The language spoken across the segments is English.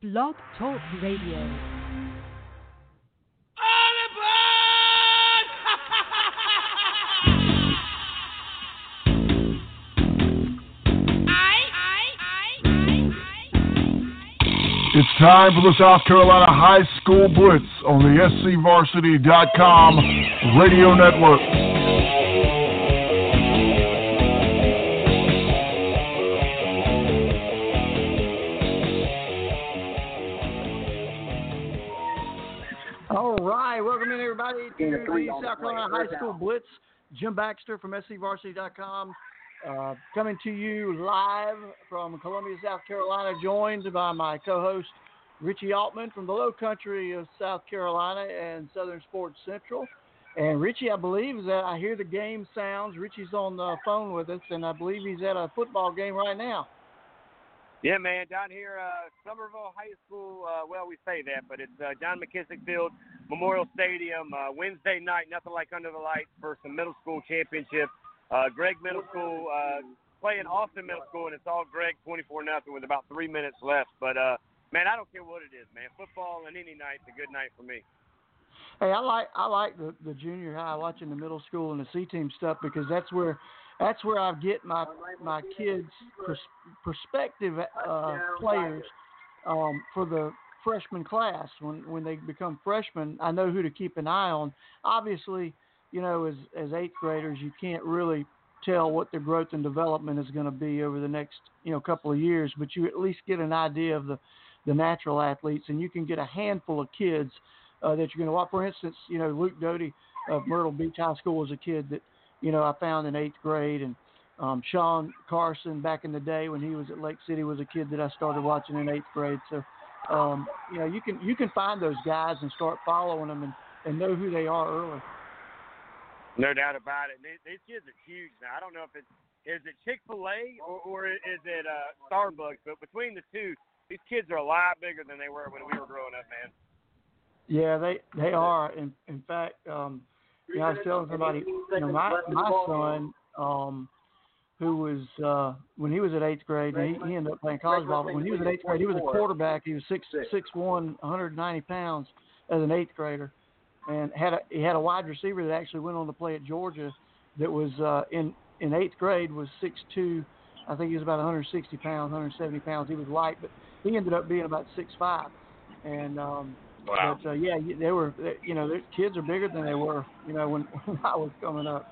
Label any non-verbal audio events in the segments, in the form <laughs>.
Blog Talk Radio. It's time for the South Carolina High School Blitz on the SCVarsity.com radio network. To South Carolina High School Blitz. Jim Baxter from SCVarsity.com uh, coming to you live from Columbia, South Carolina, joined by my co-host Richie Altman from the Low Country of South Carolina and Southern Sports Central. And Richie, I believe that I hear the game sounds. Richie's on the phone with us, and I believe he's at a football game right now. Yeah, man, down here, uh, Summerville High School. Uh, well, we say that, but it's uh, John McKissick Field, Memorial Stadium, uh, Wednesday night. Nothing like under the lights for some middle school championship. Uh, Gregg Middle School uh, playing Alston Middle School, and it's all Gregg, twenty-four nothing, with about three minutes left. But uh, man, I don't care what it is, man. Football and any night's a good night for me. Hey, I like I like the, the junior high watching the middle school and the C team stuff because that's where that's where I get my my kids pers- prospective uh, players um, for the freshman class when when they become freshmen. I know who to keep an eye on. Obviously, you know, as as eighth graders, you can't really tell what their growth and development is going to be over the next you know couple of years, but you at least get an idea of the the natural athletes, and you can get a handful of kids uh, that you're going to watch. For instance, you know, Luke Doty of Myrtle Beach High School was a kid that you know I found in eighth grade, and um, Sean Carson back in the day when he was at Lake City was a kid that I started watching in eighth grade. So, um, you know, you can you can find those guys and start following them and, and know who they are early. No doubt about it. These, these kids are huge now. I don't know if it's is it Chick Fil A or, or is it uh, Starbucks, but between the two, these kids are a lot bigger than they were when we were growing up, man. Yeah, they they are. In in fact, um, you know, I was telling somebody, you know, my my son, um, who was uh, when he was at eighth grade, he, he ended up playing college ball. But when he was at eighth grade, he was a quarterback. He was six six one, 190 pounds as an eighth grader, and had a he had a wide receiver that actually went on to play at Georgia, that was uh, in in eighth grade was six two. I think he was about 160 pounds, 170 pounds. He was light, but he ended up being about six five, and um, Wow. but uh, yeah, they were. You know, their kids are bigger than they were. You know, when, <laughs> when I was coming up.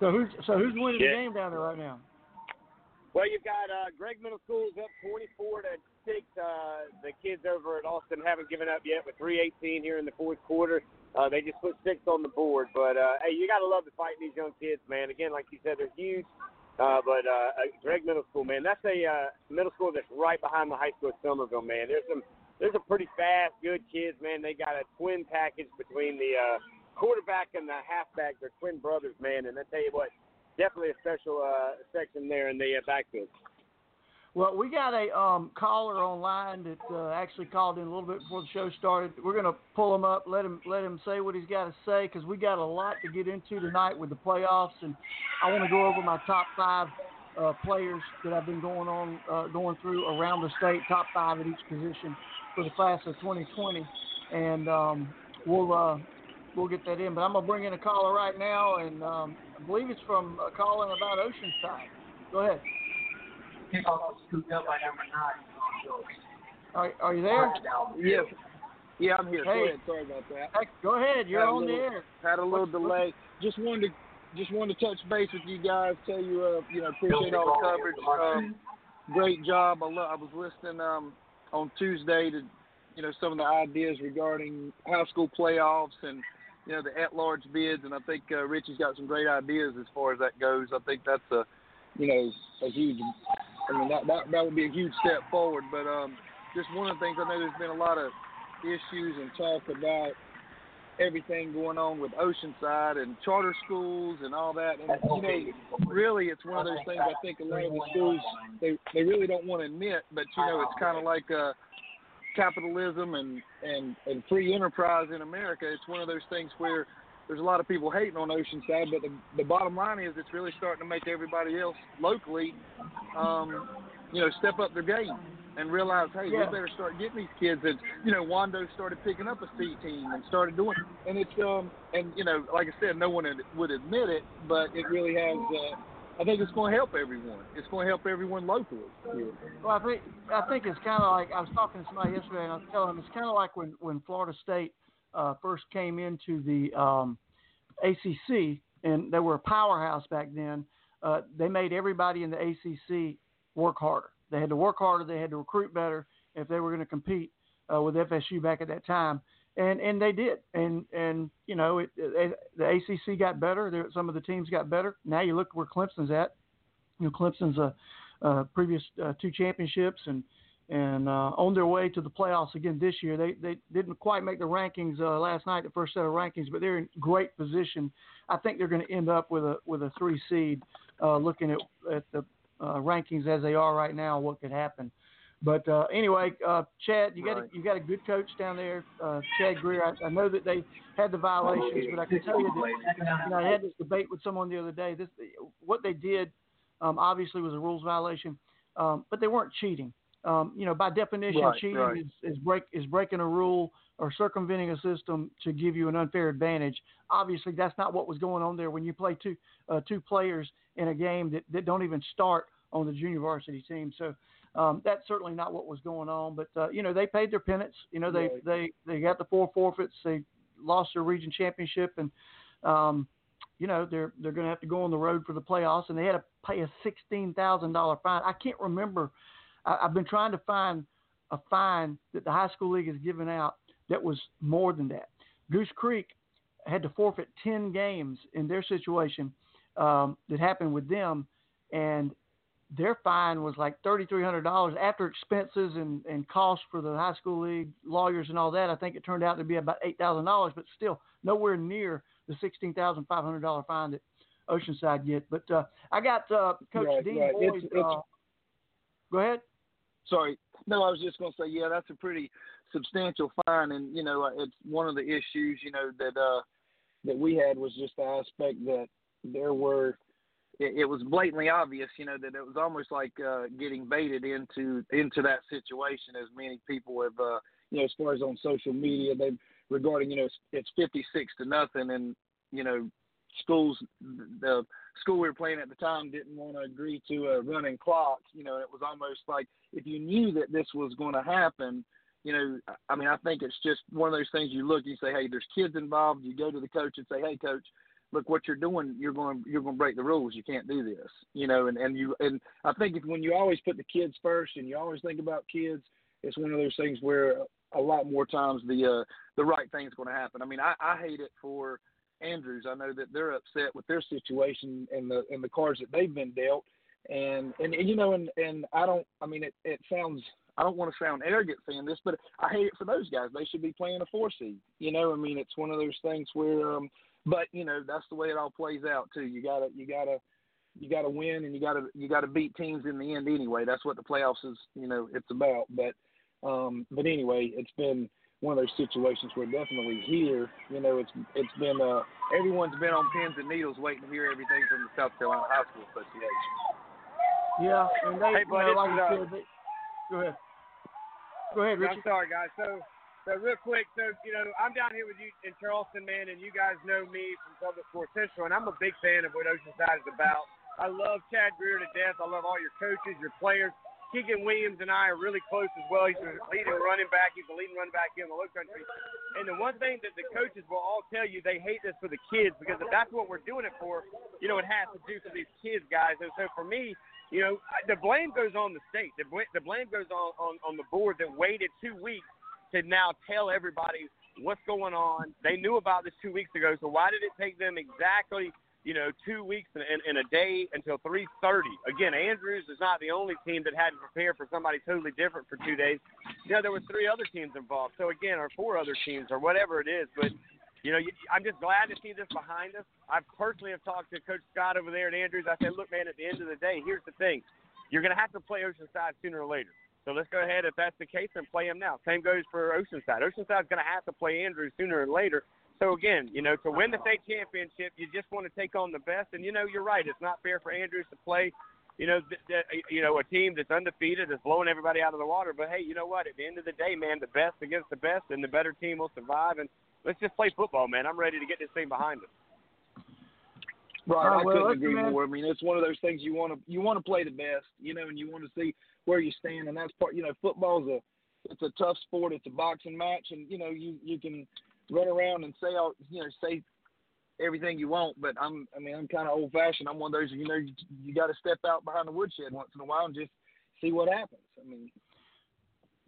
So who's so who's winning Yeah. the game down there right now? Well, you've got uh, Gregg Middle School's up 24 to six. Uh, the kids over at Alston haven't given up yet with 3:18 here in the fourth quarter. Uh, they just put six on the board, but uh, hey, you got to love to fight these young kids, man. Again, like you said, they're huge. Uh, but uh, uh, Gregg Middle School, man, that's a uh, middle school that's right behind the high school at Summerville, man. There's some there's some pretty fast, good kids, man. They got a twin package between the uh, quarterback and the halfback. They're twin brothers, man. And I tell you what, definitely a special uh, section there in the uh, backfield. Well, we got a um, caller online that uh, actually called in a little bit before the show started. We're gonna pull him up, let him let him say what he's got to say, because we got a lot to get into tonight with the playoffs, and I want to go over my top five uh, players that I've been going on uh, going through around the state, top five at each position for the class of 2020, and um, we'll uh, we'll get that in. But I'm gonna bring in a caller right now, and um, I believe it's from a calling about Oceanside. Go ahead. Are, are you there? Yeah, yeah, I'm here. Hey. Go ahead. Sorry about that. Heck, Go ahead. You're Had a on the air. Had a little What's- what's- delay. Just wanted to just wanted to touch base with you guys. Tell you, uh, you know, appreciate all the coverage. Um, great job. I, lo- I was listening um, on Tuesday to, you know, some of the ideas regarding high school playoffs and, you know, the at-large bids. And I think uh, Richie's got some great ideas as far as that goes. I think that's a, you know, a huge. I mean, that that that would be a huge step forward. But um, just one of the things I know there's been a lot of issues and talk about everything going on with Oceanside and charter schools and all that. And you know, really, it's one of those things. I think a lot of the schools they they really don't want to admit, but you know, it's kind of like uh, capitalism and and and free enterprise in America. It's one of those things where there's a lot of people hating on Oceanside, but the the bottom line is it's really starting to make everybody else locally, um, you know, step up their game. and realize, hey, Yeah. we better start getting these kids. And you know, Wando started picking up a C team and started doing, and it's um, and you know, like I said, no one would- would admit it, but it really has. Uh, I think it's going to help everyone. It's going to help everyone locally. here. Well, I think I think it's kind of like I was talking to somebody yesterday, and I was telling him it's kind of like when when Florida State uh, first came into the um, ACC, and they were a powerhouse back then. Uh, they made everybody in the ACC work harder. They had to work harder. They had to recruit better if they were going to compete uh, with FSU back at that time, and and they did. And and you know it, it, the ACC got better. There, some of the teams got better. Now you look where Clemson's at. You know, Clemson's a uh, previous uh, two championships and and uh, on their way to the playoffs again this year. They they didn't quite make the rankings uh, last night, the first set of rankings, but they're in great position. I think they're going to end up with a with a three seed. Uh, looking at at the uh, rankings as they are right now, what could happen. But uh, anyway, uh, Chad, you got Right. a, you got a good coach down there, uh, Chad Grier. I, I know that they had the violations, but I can tell you that you know, I had this debate with someone the other day. This what they did um, obviously was a rules violation, um, but they weren't cheating. Um, you know, by definition, Right, cheating right. is, is break is breaking a rule or circumventing a system to give you an unfair advantage. Obviously, that's not what was going on there when you play two uh, two players in a game that, that don't even start on the junior varsity team. So um, that's certainly not what was going on. But uh, you know, they paid their penance. You know, they Right. they they got the four forfeits. They lost their region championship, and um, you know they're they're going to have to go on the road for the playoffs, and they had to pay a sixteen thousand dollar fine. I can't remember. I, I've been trying to find a fine that the high school league has given out that was more than that. Goose Creek had to forfeit ten games in their situation um, that happened with them, and their fine was like thirty three hundred dollars after expenses and, and costs for the high school league lawyers and all that. I think it turned out to be about eight thousand dollars, but still nowhere near the sixteen thousand five hundred dollar fine that Oceanside get. But uh, I got uh, Coach Right, Dean right. Boyd. It's- it's- uh, go ahead. Sorry. No, I was just going to say, yeah, that's a pretty substantial fine, and you know, it's one of the issues, you know, that uh, that we had was just the aspect that there were. It, it was blatantly obvious, you know, that it was almost like uh, getting baited into into that situation, as many people have, uh, you know, as far as on social media, they regarding, you know, it's, it's fifty six to nothing, and you know, schools the school we were playing at the time didn't want to agree to a running clock. You know, it was almost like if you knew that this was going to happen, you know, I mean, I think it's just one of those things you look, you say, hey, there's kids involved. You go to the coach and say, hey, coach, look what you're doing. You're going, you're going to break the rules. You can't do this. You know, and and you and I think if when you always put the kids first and you always think about kids, it's one of those things where a lot more times the uh, the right thing's going to happen. I mean, I, I hate it for Andrews. I know that they're upset with their situation and the and the cards that they've been dealt. And and, and you know, and and I don't. I mean, it it sounds. I don't want to sound arrogant saying this, but I hate it for those guys. They should be playing a four seed. You know, I mean, it's one of those things where. um But you know, that's the way it all plays out too. You gotta you gotta you got to win and you got to you got to beat teams in the end anyway. That's what the playoffs is, you know, it's about. But um, but anyway, it's been one of those situations where definitely here, you know, it's it's been uh, everyone's been on pins and needles waiting to hear everything from the South Carolina High School Association. Yeah, and they, Hey, you know, like I uh, said, they, go ahead. Go ahead, Richard. I'm Richard. sorry, guys. So, so real quick, so you know, I'm down here with you in Charleston, man, and you guys know me from Public Sports Central, and I'm a big fan of what Oceanside is about. I love Chad Grier to death. I love all your coaches, your players. Keegan Williams and I are really close as well. He's the leading running back. He's the leading running back here in the Low Country. And the one thing that the coaches will all tell you, they hate this for the kids because if that's what we're doing it for, you know, it has to do for these kids, guys. And so for me, you know, the blame goes on the state. The, the blame goes on, on, on the board that waited two weeks to now tell everybody what's going on. They knew about this two weeks ago, so why did it take them exactly, you know, two weeks and, and, and a day until 3:30? Again, Andrews is not the only team that had to prepare for somebody totally different for two days. You know, there were three other teams involved. So again, or four other teams, or whatever it is. But you know, I'm just glad to see this behind us. I personally have talked to Coach Scott over there at Andrews. I said, look, man, at the end of the day, here's the thing: you're going to have to play Oceanside sooner or later. So let's go ahead. If that's the case, then play him now. Same goes for Oceanside. Oceanside's going to have to play Andrews sooner or later. So again, you know, to win the state championship, you just want to take on the best. And you know, you're right. It's not fair for Andrews to play, you know, th- th- you know, a team that's undefeated that's blowing everybody out of the water. But hey, you know what? At the end of the day, man, the best against the best, and the better team will survive. And let's just play football, man. I'm ready to get this thing behind us. Right, I couldn't agree man. more. I mean, it's one of those things you want to you want to play the best, you know, and you want to see where you stand, and that's part. You know, football's a it's a tough sport. It's a boxing match, and you know you you can run around and say all you know say everything you want, but I'm I mean I'm kind of old fashioned. I'm one of those you know you, you got to step out behind the woodshed once in a while and just see what happens. I mean,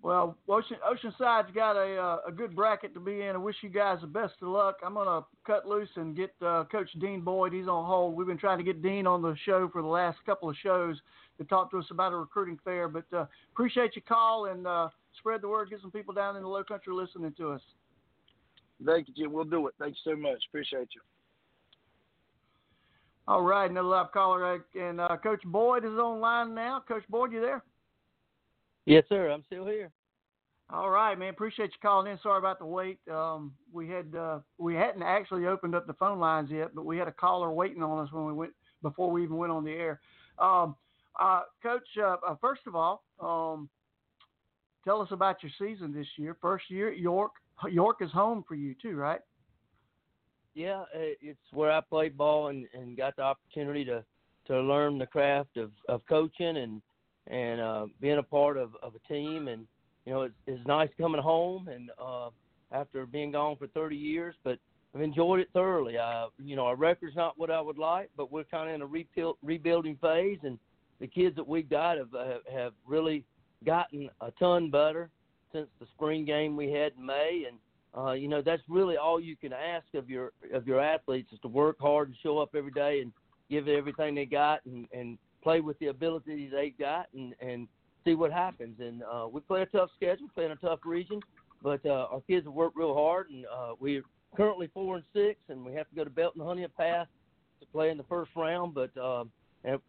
Well, Ocean Oceanside's got a uh, a good bracket to be in. I wish you guys the best of luck. I'm gonna cut loose and get uh, Coach Dean Boyd. He's on hold. We've been trying to get Dean on the show for the last couple of shows to talk to us about a recruiting fair. But uh, appreciate your call and uh, spread the word. Get some people down in the Low Country listening to us. thank you, Jim. We'll do it. Thanks so much. Appreciate you. All right, another live caller, uh, and uh, Coach Boyd is online now. Coach Boyd, you there? Yes, sir. I'm still here. All right, man. Appreciate you calling in. Sorry about the wait. Um, we had uh, we hadn't actually opened up the phone lines yet, but we had a caller waiting on us when we went before we even went on the air. Um, uh, Coach, uh, uh, first of all, um, tell us about your season this year. First year at York. York is home for you too, right? Yeah, it's where I played ball and, and got the opportunity to to learn the craft of, of coaching and and uh, being a part of, of a team. And you know, it's, it's nice coming home and uh, after being gone for 30 years, but I've enjoyed it thoroughly. Uh, you know, our record's not what I would like, but we're kind of in a rebuild, rebuilding phase, and the kids that we've got have have, have really gotten a ton better since the spring game we had in May, and uh, you know that's really all you can ask of your of your athletes is to work hard and show up every day and give it everything they got and, and play with the abilities they got and and see what happens. And uh, we play a tough schedule, play in a tough region, but uh, our kids have worked real hard, and uh, we're currently four and six, and we have to go to Belton Honea Path to play in the first round, but. Uh,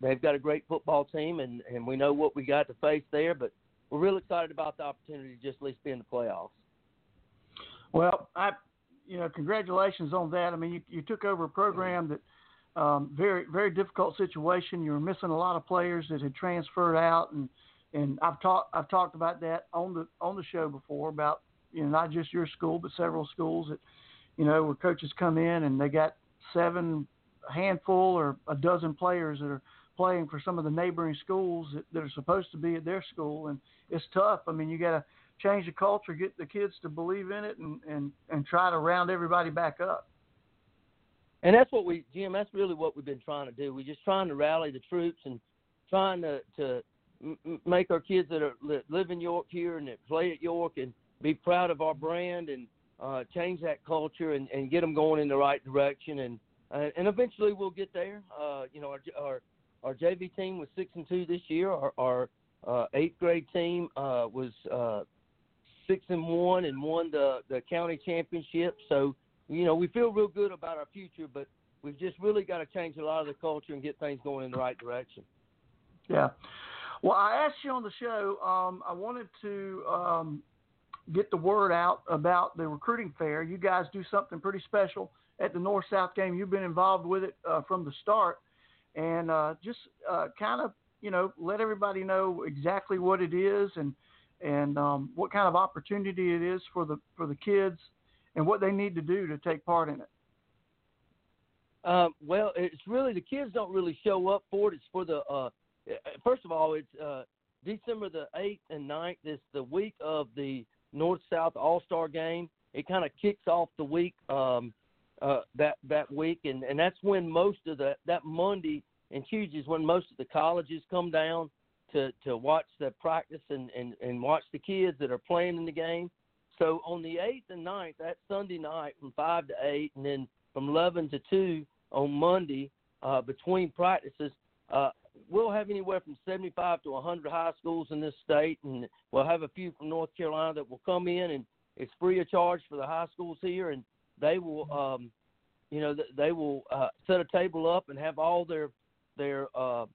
they've got a great football team, and, and we know what we got to face there. But we're real excited about the opportunity to just at least be in the playoffs. Well, I, you know, congratulations on that. I mean, you, you took over a program that um, very very difficult situation. You were missing a lot of players that had transferred out, and and I've talked I've talked about that on the on the show before about you know not just your school but several schools that you know where coaches come in and they got seven a handful or a dozen players that are playing for some of the neighboring schools that, that are supposed to be at their school, and it's tough. I mean, you got to change the culture, get the kids to believe in it, and and and try to round everybody back up. And that's what we, Jim. That's really what we've been trying to do. We're just trying to rally the troops and trying to to make our kids that are live in York here and that play at York and be proud of our brand and uh, change that culture and, and get them going in the right direction. And uh, and eventually we'll get there. Uh, you know, our our our JV team was six and two this year. Our, our uh, eighth grade team uh, was uh, six and one and won the the county championship. So you know we feel real good about our future, but we've just really got to change a lot of the culture and get things going in the right direction. Yeah. Well, I asked you on the show. Um, I wanted to um, get the word out about the recruiting fair. You guys do something pretty special at the North South game. You've been involved with it uh, from the start, and uh, just uh, kind of you know let everybody know exactly what it is and and um, what kind of opportunity it is for the for the kids and what they need to do to take part in it. Um, well, it's really the kids don't really show up for it. It's for the uh, first of all, it's uh, December the eighth and 9th. It's the week of the North South All Star Game. It kind of kicks off the week um, uh, that that week, and and that's when most of the that Monday and Tuesday is when most of the colleges come down to to watch the practice and and and watch the kids that are playing in the game. So on the eighth and 9th, that Sunday night from five to eight, and then from eleven to two on Monday uh, between practices. Uh, we'll have anywhere from 75 to 100 high schools in this state, and we'll have a few from North Carolina that will come in, and it's free of charge for the high schools here, and they will, um, you know, they will uh, set a table up and have all their their uh,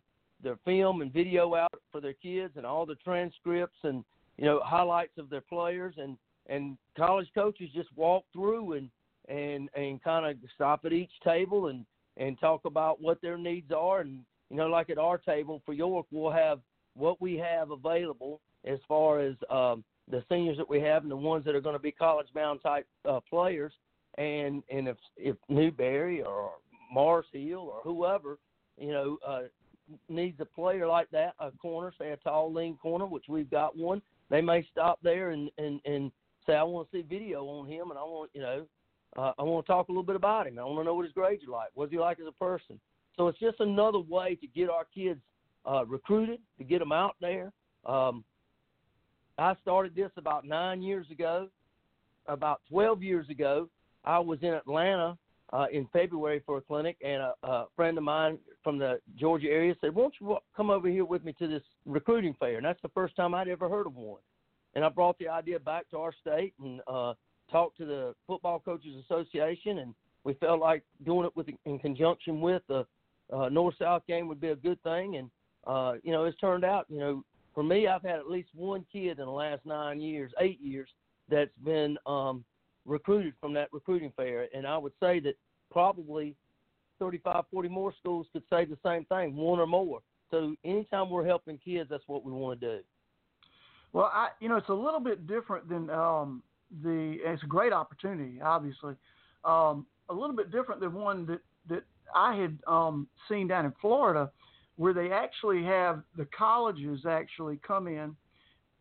their film and video out for their kids, and all the transcripts and you know highlights of their players, and and college coaches just walk through and and and kind of stop at each table and and talk about what their needs are and you know, like at our table for York, we'll have what we have available as far as um, the seniors that we have and the ones that are going to be college bound type uh, players. And and if if Newberry or Mars Hill or whoever, you know, uh, needs a player like that, a corner, say a tall, lean corner, which we've got one, they may stop there and and and say, I want to see video on him, and I want you know, uh, I want to talk a little bit about him. I want to know what his grades are like. What's he like as a person? So it's just another way to get our kids uh, recruited, to get them out there. Um, I started this about nine years ago. About 12 years ago, I was in Atlanta uh, in February for a clinic, and a, a friend of mine from the Georgia area said, "Won't you come over here with me to this recruiting fair?" And that's the first time I'd ever heard of one. And I brought the idea back to our state and uh, talked to the Football Coaches Association, and we felt like doing it with in conjunction with the uh, North South game would be a good thing. And uh, you know, it's turned out, you know, for me, I've had at least one kid in the last nine years, eight years, that's been um, recruited from that recruiting fair. And I would say that probably 35, 40 more schools could say the same thing, one or more. So anytime we're helping kids, that's what we want to do. Well, I, you know, it's a little bit different than um, the. It's a great opportunity, obviously. Um, a little bit different than one that that I had um, seen down in Florida, where they actually have the colleges actually come in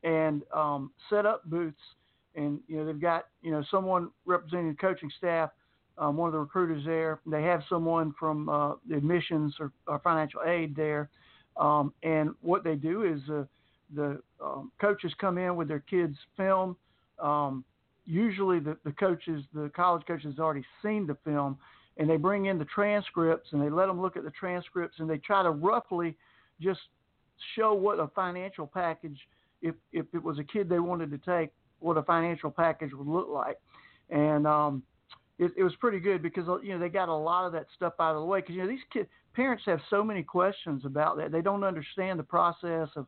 and um, set up booths, and you know they've got you know someone representing the coaching staff, um, one of the recruiters there. They have someone from uh, the admissions or, or, financial aid there, um, and what they do is uh, the um, coaches come in with their kids' film. Um, usually, the, the coaches, the college coaches, already seen the film and they bring in the transcripts and they let them look at the transcripts and they try to roughly just show what a financial package if if it was a kid they wanted to take what a financial package would look like and um it, it was pretty good because you know they got a lot of that stuff out of the way because you know these kids parents have so many questions about that they don't understand the process of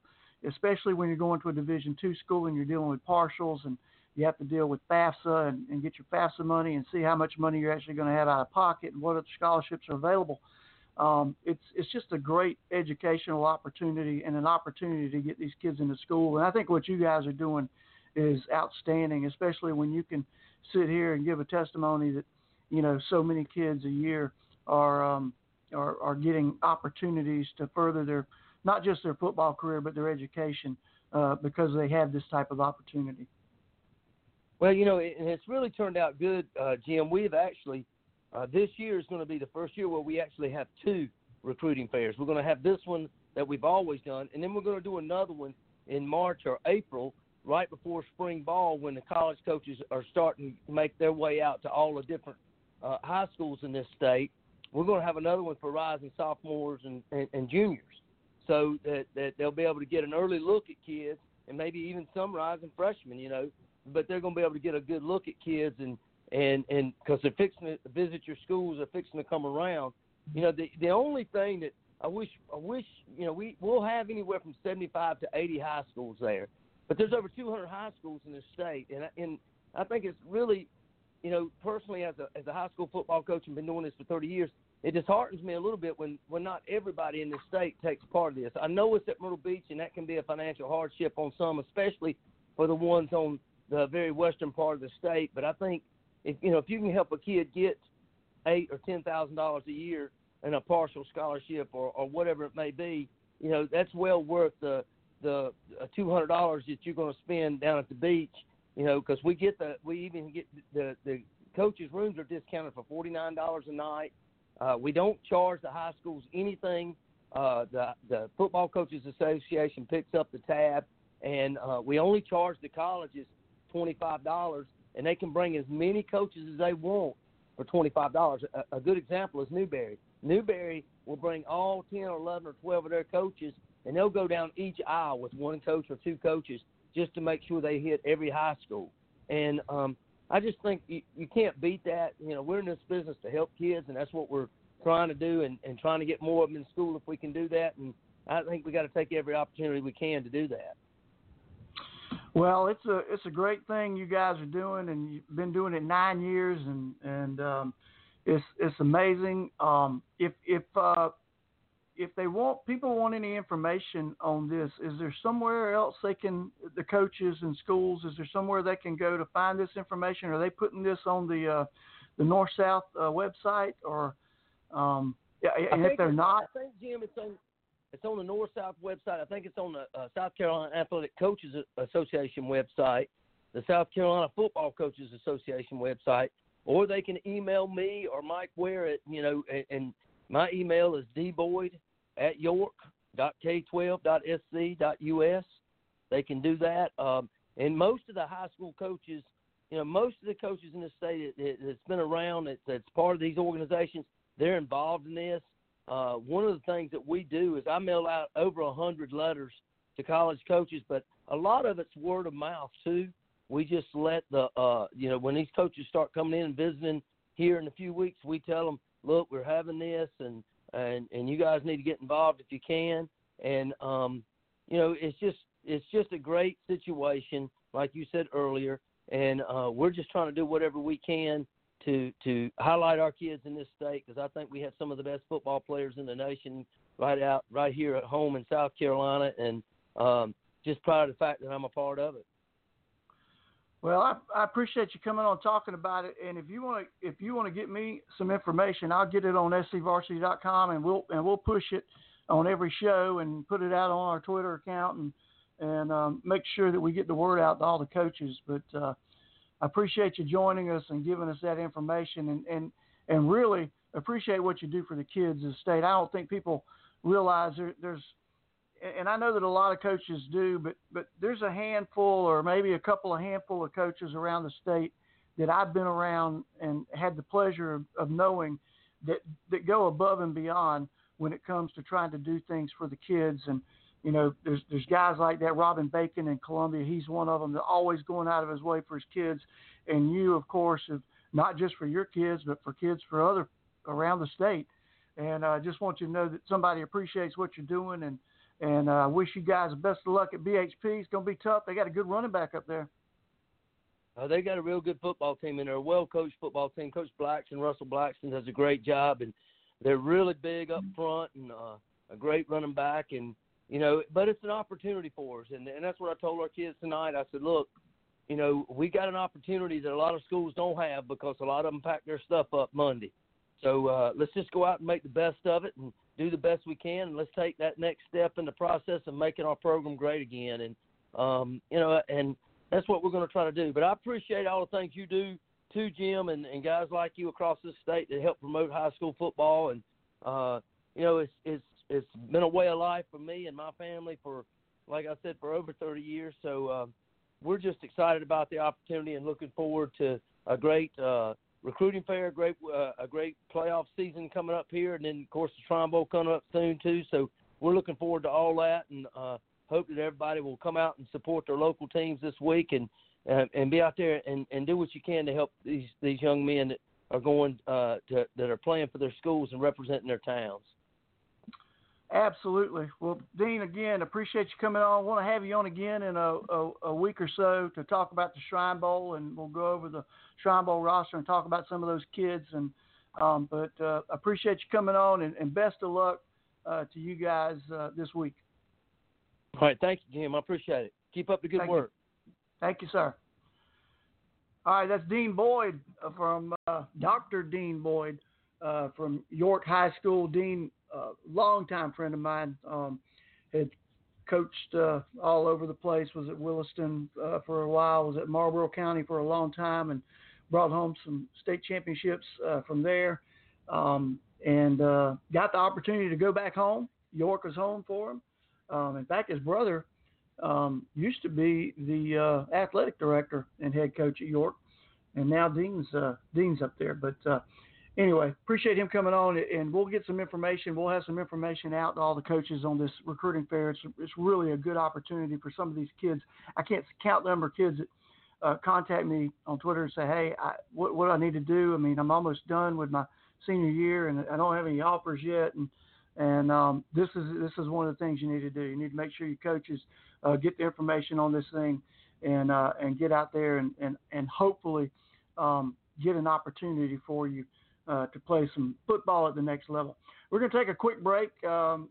especially when you're going to a division two school and you're dealing with partials and you have to deal with FAFSA and, and get your FAFSA money and see how much money you're actually going to have out of pocket and what other scholarships are available. Um, it's it's just a great educational opportunity and an opportunity to get these kids into school. And I think what you guys are doing is outstanding, especially when you can sit here and give a testimony that you know so many kids a year are um, are, are getting opportunities to further their not just their football career but their education uh, because they have this type of opportunity. Well, you know, and it's really turned out good, uh, Jim. We've actually uh, this year is going to be the first year where we actually have two recruiting fairs. We're going to have this one that we've always done, and then we're going to do another one in March or April, right before spring ball, when the college coaches are starting to make their way out to all the different uh, high schools in this state. We're going to have another one for rising sophomores and, and, and juniors, so that, that they'll be able to get an early look at kids and maybe even some rising freshmen. You know, but they're going to be able to get a good look at kids and and and because they're fixing to visit your schools, they're fixing to come around. You know, the the only thing that I wish I wish you know we we'll have anywhere from 75 to 80 high schools there, but there's over 200 high schools in the state, and and I think it's really, you know, personally as a as a high school football coach and been doing this for 30 years, it disheartens me a little bit when when not everybody in the state takes part of this. I know it's at Myrtle Beach, and that can be a financial hardship on some, especially for the ones on the very western part of the state. But I think if you know if you can help a kid get eight or ten thousand dollars a year in a partial scholarship or, or whatever it may be, you know that's well worth the the two hundred dollars that you're going to spend down at the beach. You know, because we get the we even get the the coaches' rooms are discounted for forty nine dollars a night. Uh, we don't charge the high schools anything. Uh, the the Football Coaches Association picks up the tab, and uh, we only charge the colleges $25 and they can bring as many coaches as they want for $25. A, a good example is Newberry. Newberry will bring all 10 or 11 or 12 of their coaches and they'll go down each aisle with one coach or two coaches just to make sure they hit every high school. And um, I just think you, you can't beat that. You know, we're in this business to help kids, and that's what we're trying to do, and, and trying to get more of them in school if we can do that. And I think we got to take every opportunity we can to do that. Well, it's a it's a great thing you guys are doing, and you've been doing it nine years, and and um, it's it's amazing. Um, if if uh, if they want people want any information on this, is there somewhere else they can the coaches and schools? Is there somewhere they can go to find this information? Are they putting this on the uh, the North South uh, website or um, yeah? And if they're not, I think Jim, it's on it's on the North South website. I think it's on the uh, South Carolina Athletic Coaches Association website, the South Carolina Football Coaches Association website, or they can email me or Mike Ware at you know, and, and my email is dboyd at york.k12.sc.us. They can do that. Um, and most of the high school coaches, you know, most of the coaches in the state that, that's been around, that, that's part of these organizations, they're involved in this. Uh, one of the things that we do is I mail out over a hundred letters to college coaches, but a lot of it's word of mouth too. We just let the, uh, you know, when these coaches start coming in and visiting here in a few weeks, we tell them, look, we're having this, and and and you guys need to get involved if you can. And um, you know, it's just it's just a great situation, like you said earlier, and uh, we're just trying to do whatever we can to to highlight our kids in this state because I think we have some of the best football players in the nation right out right here at home in South Carolina, and um, just proud of the fact that I'm a part of it. Well, I, I appreciate you coming on talking about it. And if you want to, if you want to get me some information, I'll get it on scvarsity.com and we'll and we'll push it on every show and put it out on our Twitter account and and um, make sure that we get the word out to all the coaches. But uh, I appreciate you joining us and giving us that information and and and really appreciate what you do for the kids of the state. I don't think people realize there, there's and I know that a lot of coaches do, but but there's a handful or maybe a couple of handful of coaches around the state that I've been around and had the pleasure of, of knowing that that go above and beyond when it comes to trying to do things for the kids. And you know, there's there's guys like that. Robin Bacon in Columbia, he's one of them. That always going out of his way for his kids. And you, of course, have not just for your kids, but for kids for other around the state. And I uh, just want you to know that somebody appreciates what you're doing and and I uh, wish you guys the best of luck at BHP. It's going to be tough. They got a good running back up there. Uh, they got a real good football team, and they're a well coached football team. Coach Blackston, Russell Blackston, does a great job, and they're really big up front and uh, a great running back. And you know, but it's an opportunity for us, and and that's what I told our kids tonight. I said, look, you know, we got an opportunity that a lot of schools don't have because a lot of them pack their stuff up Monday. So uh, let's just go out and make the best of it, and do the best we can, and let's take that next step in the process of making our program great again. And um, you know, and that's what we're going to try to do. But I appreciate all the things you do too, Jim, and, and guys like you across the state that help promote high school football. And uh, you know, it's it's it's been a way of life for me and my family for, like I said, for over 30 years. So uh, we're just excited about the opportunity and looking forward to a great uh, recruiting fair, great uh, a great playoff season coming up here, and then of course the Shrine Bowl coming up soon too. So we're looking forward to all that, and uh, hope that everybody will come out and support their local teams this week, and uh, and be out there and, and do what you can to help these these young men that are going uh, to that are playing for their schools and representing their towns. Absolutely. Well, Dean, again, appreciate you coming on. Want to have you on again in a, a, a, week or so to talk about the Shrine Bowl, and we'll go over the Shrine Bowl roster and talk about some of those kids. And um, but uh, appreciate you coming on, and, and best of luck uh, to you guys uh, this week. All right, thank you, Jim. I appreciate it. Keep up the good thank work. You. Thank you, sir. All right, that's Dean Boyd from uh, Dr. Dean Boyd uh, from York High School. Dean uh, longtime friend of mine. Um, had coached uh, all over the place. Was at Williston uh, for a while. Was at Marlboro County for a long time, and brought home some state championships uh, from there. Um, and uh, got the opportunity to go back home. York was home for him. Um, in fact, his brother um, used to be the uh, athletic director and head coach at York, and now Dean's uh, Dean's up there. But anyway, appreciate him coming on, and we'll get some information. We'll have some information out to all the coaches on this recruiting fair. It's, it's really a good opportunity for some of these kids. I can't count the number of kids that uh, contact me on Twitter and say, "Hey, I, what, what do I need to do? I mean, I'm almost done with my senior year, and I don't have any offers yet." And and um, this is this is one of the things you need to do. You need to make sure your coaches uh, get the information on this thing, and uh, and get out there and and and hopefully um, get an opportunity for you uh, to play some football at the next level. We're going to take a quick break. Um,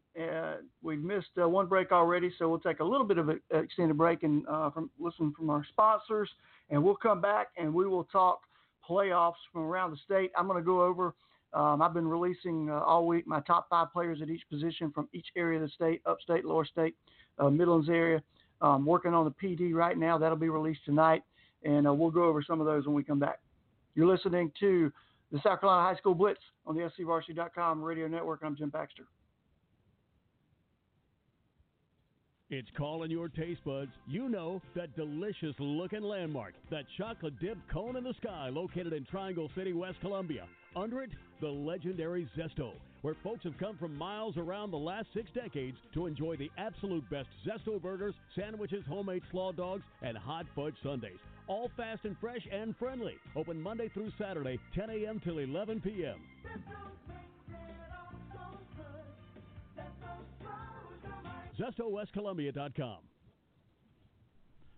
we've missed uh, one break already, so we'll take a little bit of an extended break and uh, from listen from our sponsors, and we'll come back and we will talk playoffs from around the state. I'm going to go over. Um, I've been releasing uh, all week my top five players at each position from each area of the state, upstate, lower state, uh, Midlands area. Working on the PD right now. That'll be released tonight, and uh, we'll go over some of those when we come back. You're listening to the South Carolina High School Blitz on the SCVarsity.com radio network. I'm Jim Baxter. It's calling your taste buds. You know that delicious looking landmark, that chocolate dip cone in the sky located in Triangle City, West Columbia. Under it, the legendary Zesto, where folks have come from miles around the last six decades to enjoy the absolute best Zesto burgers, sandwiches, homemade slaw dogs, and hot fudge sundaes. All fast and fresh and friendly. Open Monday through Saturday, 10 a.m. till 11 p.m. ZestoWestColumbia.com.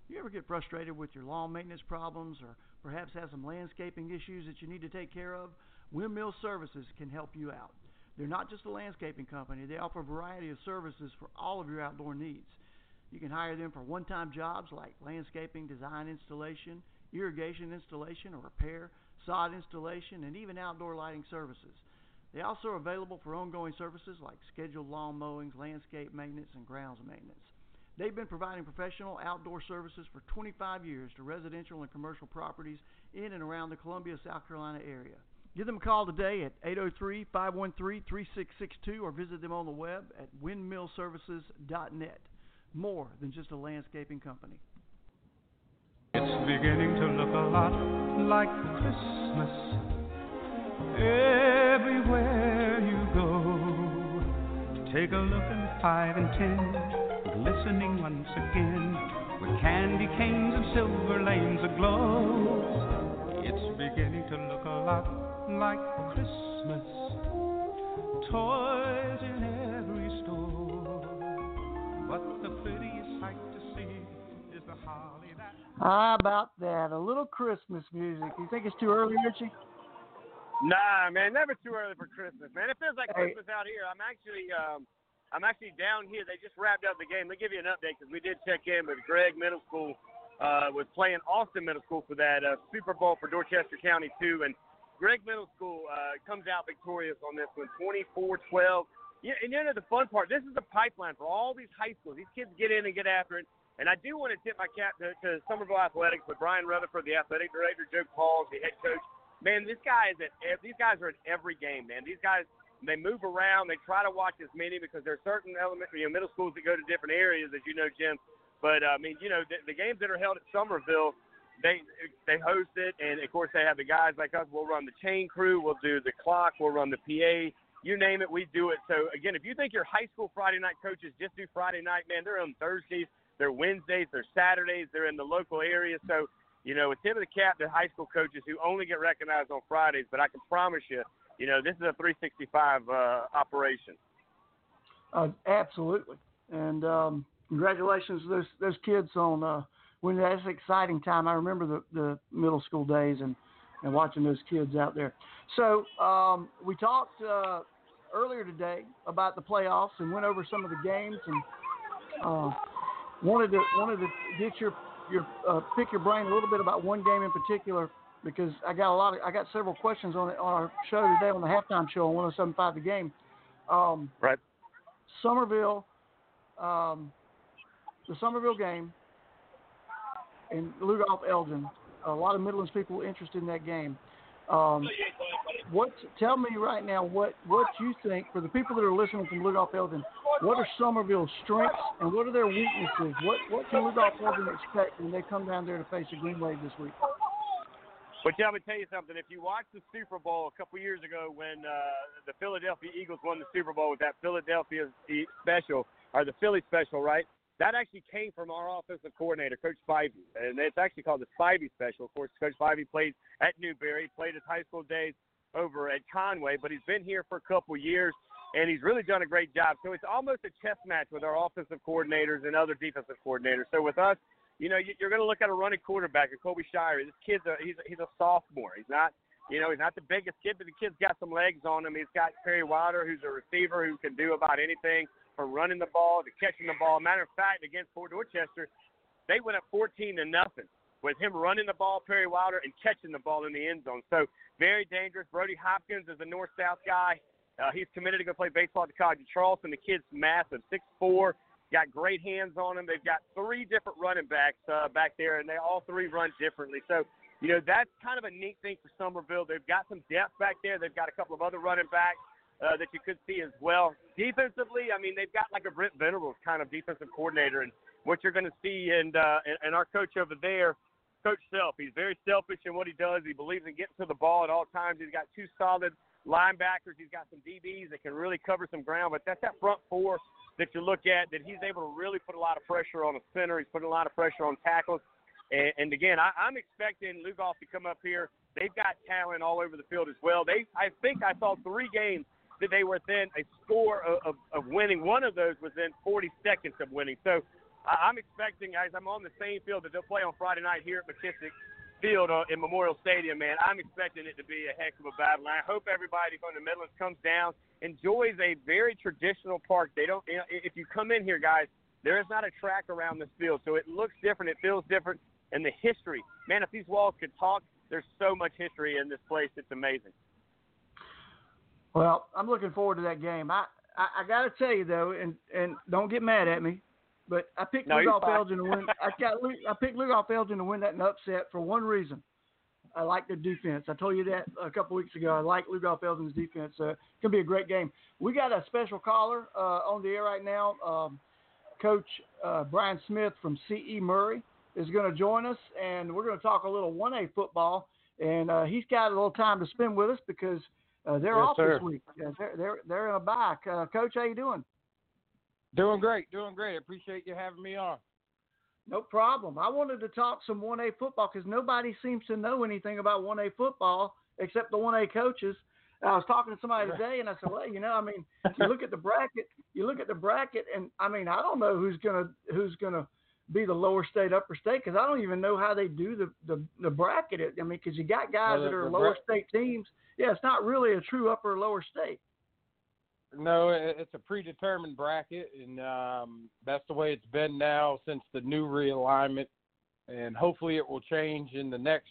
You ever get frustrated with your lawn maintenance problems or perhaps have some landscaping issues that you need to take care of? Windmill Services can help you out. They're not just a landscaping company, they offer a variety of services for all of your outdoor needs. You can hire them for one time jobs like landscaping, design, installation, irrigation installation or repair, sod installation, and even outdoor lighting services. They also are available for ongoing services like scheduled lawn mowings, landscape maintenance, and grounds maintenance. They've been providing professional outdoor services for 25 years to residential and commercial properties in and around the Columbia, South Carolina area. Give them a call today at 803 513 3662 or visit them on the web at windmillservices.net. More than just a landscaping company. It's beginning to look a lot like Christmas everywhere you go. Take a look at five and ten, glistening once again, with candy canes and silver lanes aglow. It's beginning to look a lot like Christmas. Toys How about that? A little Christmas music. You think it's too early, Richie? Nah, man, never too early for Christmas, man. It feels like Hey. Christmas out here. I'm actually, um, I'm actually down here. They just wrapped up the game. Let me give you an update because we did check in with Gregg Middle School. Uh, was playing Alston Middle School for that uh, Super Bowl for Dorchester County too, and Gregg Middle School uh, comes out victorious on this one, 24-12. Yeah, and you know the fun part. This is the pipeline for all these high schools. These kids get in and get after it. And I do want to tip my cap to, to Summerville Athletics with Brian Rutherford, the athletic director, Joe Pauls, the head coach man, this guy is at these guys are at every game, man. These guys they move around. They try to watch as many because there are certain elementary, you know, middle schools that go to different areas, as you know, Jim. But uh, I mean, you know, the, the games that are held at Summerville, they they host it, and of course they have the guys like us. We'll run the chain crew. We'll do the clock. We'll run the PA. You name it, we do it. So again, if you think your high school Friday night coaches just do Friday night, man, they're on Thursdays, they're Wednesdays, they're Saturdays, they're in the local area. So you know, a tip of the cap to high school coaches who only get recognized on Fridays. But I can promise you, you know, this is a 365 uh, operation. Uh, absolutely. And um, congratulations to those those kids on uh, when that's an exciting time. I remember the, the middle school days and, and watching those kids out there. So um, we talked uh, earlier today about the playoffs and went over some of the games and uh, wanted to wanted to get your your uh, pick your brain a little bit about one game in particular because I got a lot of I got several questions on it on our show today on the halftime show on 107.5 the game. Um, Right. Summerville, um, the Summerville game, and Lugoff Elgin. A lot of Midlands people interested in that game. Um, what? Tell me right now what what you think for the people that are listening from Lugoff Elgin. What are Summerville's strengths and what are their weaknesses? What what can Lugoff Elgin expect when they come down there to face the Green Wave this week? But yeah, let me tell you something. If you watched the Super Bowl a couple years ago when uh, the Philadelphia Eagles won the Super Bowl with that Philadelphia special, or the Philly special, right? That actually came from our offensive coordinator, Coach Spivey. And it's actually called the Spivey special. Of course, Coach Spivey played at Newberry, played his high school days over at Conway, but he's been here for a couple years, and he's really done a great job. So it's almost a chess match with our offensive coordinators and other defensive coordinators. So with us, you know, you- you're going to look at a running quarterback, a Kobe Shire. This kid's a he's a, he's a sophomore. He's not You know, he's not the biggest kid, but the kid's got some legs on him. He's got Perry Wilder, who's a receiver who can do about anything from running the ball to catching the ball. Matter of fact, against Fort Dorchester, they went up 14 to nothing with him running the ball, Perry Wilder, and catching the ball in the end zone. So very dangerous. Brody Hopkins is a north-south guy. Uh, he's committed to go play baseball at the College of Charleston. The kid's massive, six four, got great hands on him. They've got three different running backs uh, back there, and they all three run differently. So, you know, that's kind of a neat thing for Summerville. They've got some depth back there. They've got a couple of other running backs uh, that you could see as well. Defensively, I mean, they've got like a Brent Venables kind of defensive coordinator, and what you're going to see, and, uh, and and our coach over there Coach Self. He's very selfish in what he does. He believes in getting to the ball at all times. He's got two solid linebackers. He's got some DBs that can really cover some ground. But that's that front four that you look at that he's able to really put a lot of pressure on the center. He's putting a lot of pressure on tackles. And, and again, I, I'm expecting Lugoff to come up here. They've got talent all over the field as well. They, I think, I saw three games that they were within a score of, of, of winning. One of those was in 40 seconds of winning. So I'm expecting, guys, I'm on the same field that they'll play on Friday night here at McKissick Field uh, in Memorial Stadium, man. I'm expecting it to be a heck of a battle. And I hope everybody from the Midlands comes down, enjoys a very traditional park. They don't, you know, if you come in here, guys, there is not a track around this field, so it looks different, it feels different, and the history, man. If these walls could talk, there's so much history in this place. It's amazing. Well, I'm looking forward to that game. I I, I got to tell you though, and and don't get mad at me. But I picked no, Lugoff Elgin to win. I got I picked Lugoff Elgin to win that in upset for one reason. I like their defense. I told you that a couple weeks ago. I like Lugoff Elgin's defense. Uh, it's gonna be a great game. We got a special caller uh, on the air right now. Um, Coach uh, Brian Smith from CE Murray is going to join us, and we're going to talk a little 1A football. And uh, he's got a little time to spend with us because uh, they're yes, off sir. this week. they're they're they're in a bye. Uh, Coach, how you doing? Doing great, doing great. Appreciate you having me on. No problem. I wanted to talk some 1A football because nobody seems to know anything about 1A football except the 1A coaches. I was talking to somebody today, and I said, "Well, you know, I mean, <laughs> you look at the bracket, you look at the bracket, and I mean, I don't know who's gonna who's gonna be the lower state, upper state, because I don't even know how they do the the, the bracket. I mean, because you got guys well, that are lower bra- state teams. Yeah, it's not really a true upper or lower state. No, it's a predetermined bracket, and um, that's the way it's been now since the new realignment. And hopefully, it will change in the next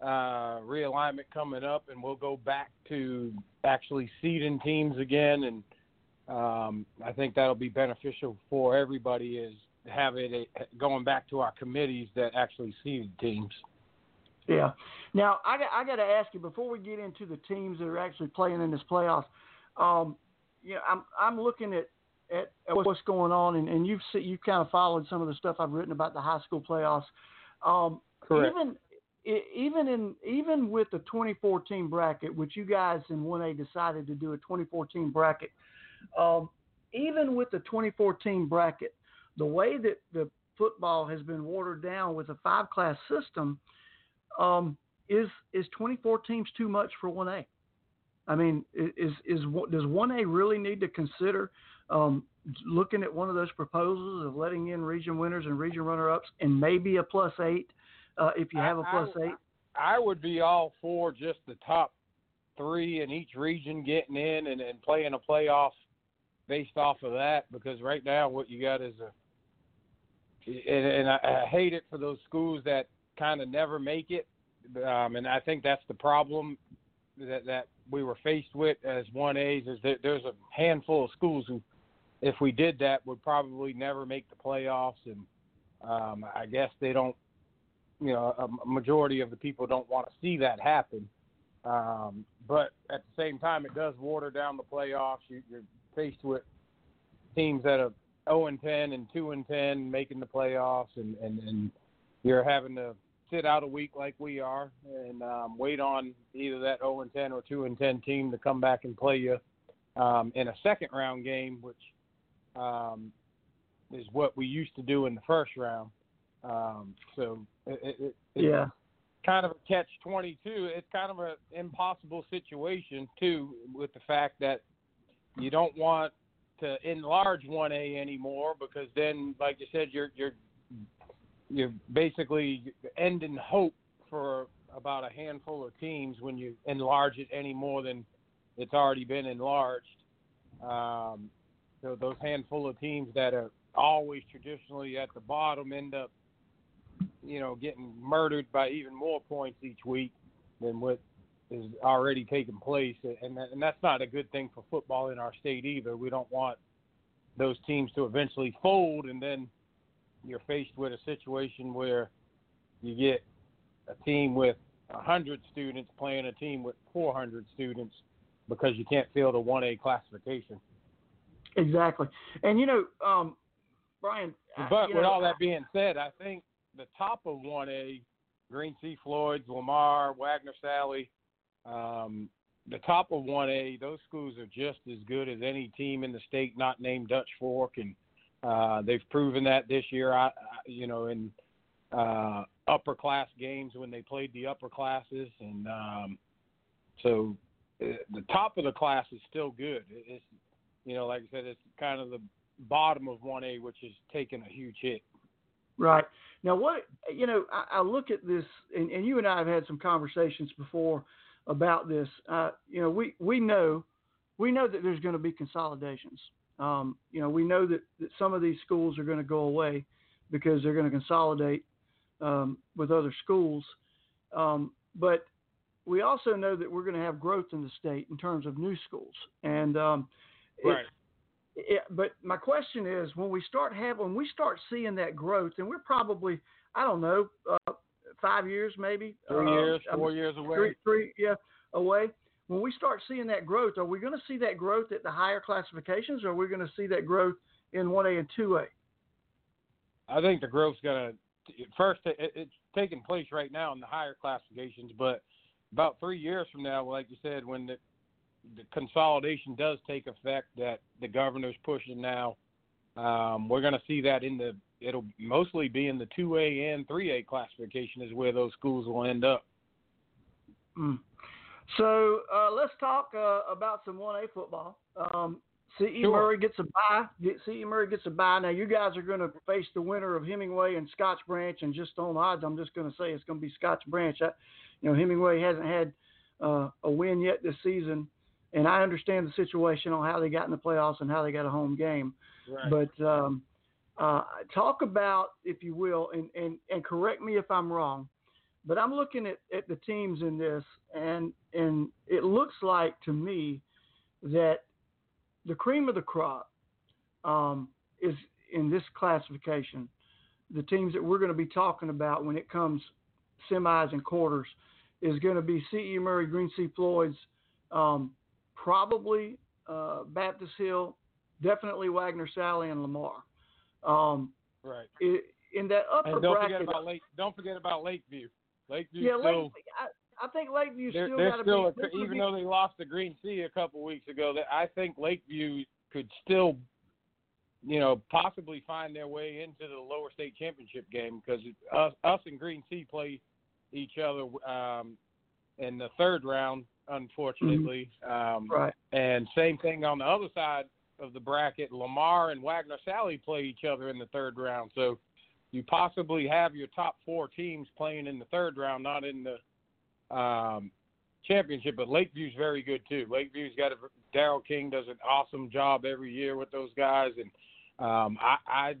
uh, realignment coming up, and we'll go back to actually seeding teams again. And um, I think that'll be beneficial for everybody. Is have it going back to our committees that actually seeded teams. Yeah. Now I got I got to ask you before we get into the teams that are actually playing in this playoffs. Um, you know, I'm I'm looking at, at, at what's going on, and, and you've see, you've kind of followed some of the stuff I've written about the high school playoffs. Um, Correct. Even even in even with the 2014 bracket, which you guys in 1A decided to do a 2014 bracket, um, even with the 2014 bracket, the way that the football has been watered down with a five class system, um, is is 24 teams too much for 1A? I mean, is is does one A really need to consider um, looking at one of those proposals of letting in region winners and region runner ups and maybe a plus eight uh, if you have a plus I, eight? I would be all for just the top three in each region getting in and, and playing a playoff based off of that because right now what you got is a and, and I, I hate it for those schools that kind of never make it um, and I think that's the problem that that we were faced with as one A's is that there's a handful of schools who, if we did that, would probably never make the playoffs, and um, I guess they don't. You know, a majority of the people don't want to see that happen. Um, but at the same time, it does water down the playoffs. You, you're faced with teams that are 0 and 10 and 2 and 10 making the playoffs, and, and, and you're having to sit out a week like we are and um, wait on either that 0 and 10 or 2 and 10 team to come back and play you um, in a second round game, which um, is what we used to do in the first round. Um, so it, it, it's yeah. kind of a catch 22. It's kind of an impossible situation, too, with the fact that you don't want to enlarge 1A anymore because then, like you said, you're, you're you're basically ending hope for about a handful of teams when you enlarge it any more than it's already been enlarged. Um, so those handful of teams that are always traditionally at the bottom end up, you know, getting murdered by even more points each week than what is already taking place, and and that's not a good thing for football in our state either. We don't want those teams to eventually fold, and then you're faced with a situation where you get a team with 100 students playing a team with 400 students because you can't fill the 1A classification. Exactly. And, you know, um, Brian. But you with know, all that being said, I think the top of 1A, Green Sea Floyd's, Lamar, Wagner Salley, um, the top of 1A, those schools are just as good as any team in the state not named Dutch Fork, and uh, they've proven that this year. I, I you know, in uh, upper class games when they played the upper classes, and um, so uh, the top of the class is still good. It's you know, like I said, it's kind of the bottom of 1A, which is taking a huge hit. Right. Now, what, you know, I, I look at this, and, and, you and I have had some conversations before about this. Uh, you know, we, we know, we know that there's going to be consolidations. Um, you know, we know that, that some of these schools are going to go away because they're going to consolidate um, with other schools. Um, but we also know that we're going to have growth in the state in terms of new schools. And um, right. It, it, but my question is, when we start having, when we start seeing that growth, and we're probably, I don't know, uh, five years maybe, three uh, years, four um, years away, three, three, yeah, away. When we start seeing that growth, are we going to see that growth at the higher classifications, or are we going to see that growth in one A and two A? I think the growth's going to first it, it's taking place right now in the higher classifications, but about three years from now, like you said, when the the consolidation does take effect that the governor's pushing now, um, we're going to see that in the it'll mostly be in the two A and three A classification is where those schools will end up. Mm. So uh, let's talk uh, about some one A football. Um, C.E. Sure. Murray gets a bye. C.E. Murray gets a bye. Now you guys are going to face the winner of Hemingway and Scotts Branch, and just on odds, I'm just going to say it's going to be Scotts Branch. I, you know, Hemingway hasn't had uh, a win yet this season, and I understand the situation on how they got in the playoffs and how they got a home game. Right. But um, uh, talk about, if you will, and, and, and correct me if I'm wrong, but I'm looking at, at the teams in this, and and it looks like to me that the cream of the crop um, is in this classification. The teams that we're going to be talking about when it comes semis and quarters is going to be C.E. Murray, Green Sea Floyd's, um, probably uh, Baptist Hill, definitely Wagner Salley and Lamar. Um, right. It, in that upper and don't bracket, forget about Lake. Don't forget about Lakeview. Lakeview yeah. Lake, I, I think Lakeview they're, still they're still be. a, even though they lost to Green Sea a couple weeks ago, that I think Lakeview could still, you know, possibly find their way into the lower state championship game because us, us and Green Sea play each other um, in the third round, unfortunately. Um, right. And same thing on the other side of the bracket. Lamar and Wagner Salley play each other in the third round, so you possibly have your top four teams playing in the third round, not in the um, championship. But Lakeview's very good too. Lakeview's got a Daryl King does an awesome job every year with those guys, and um, I, I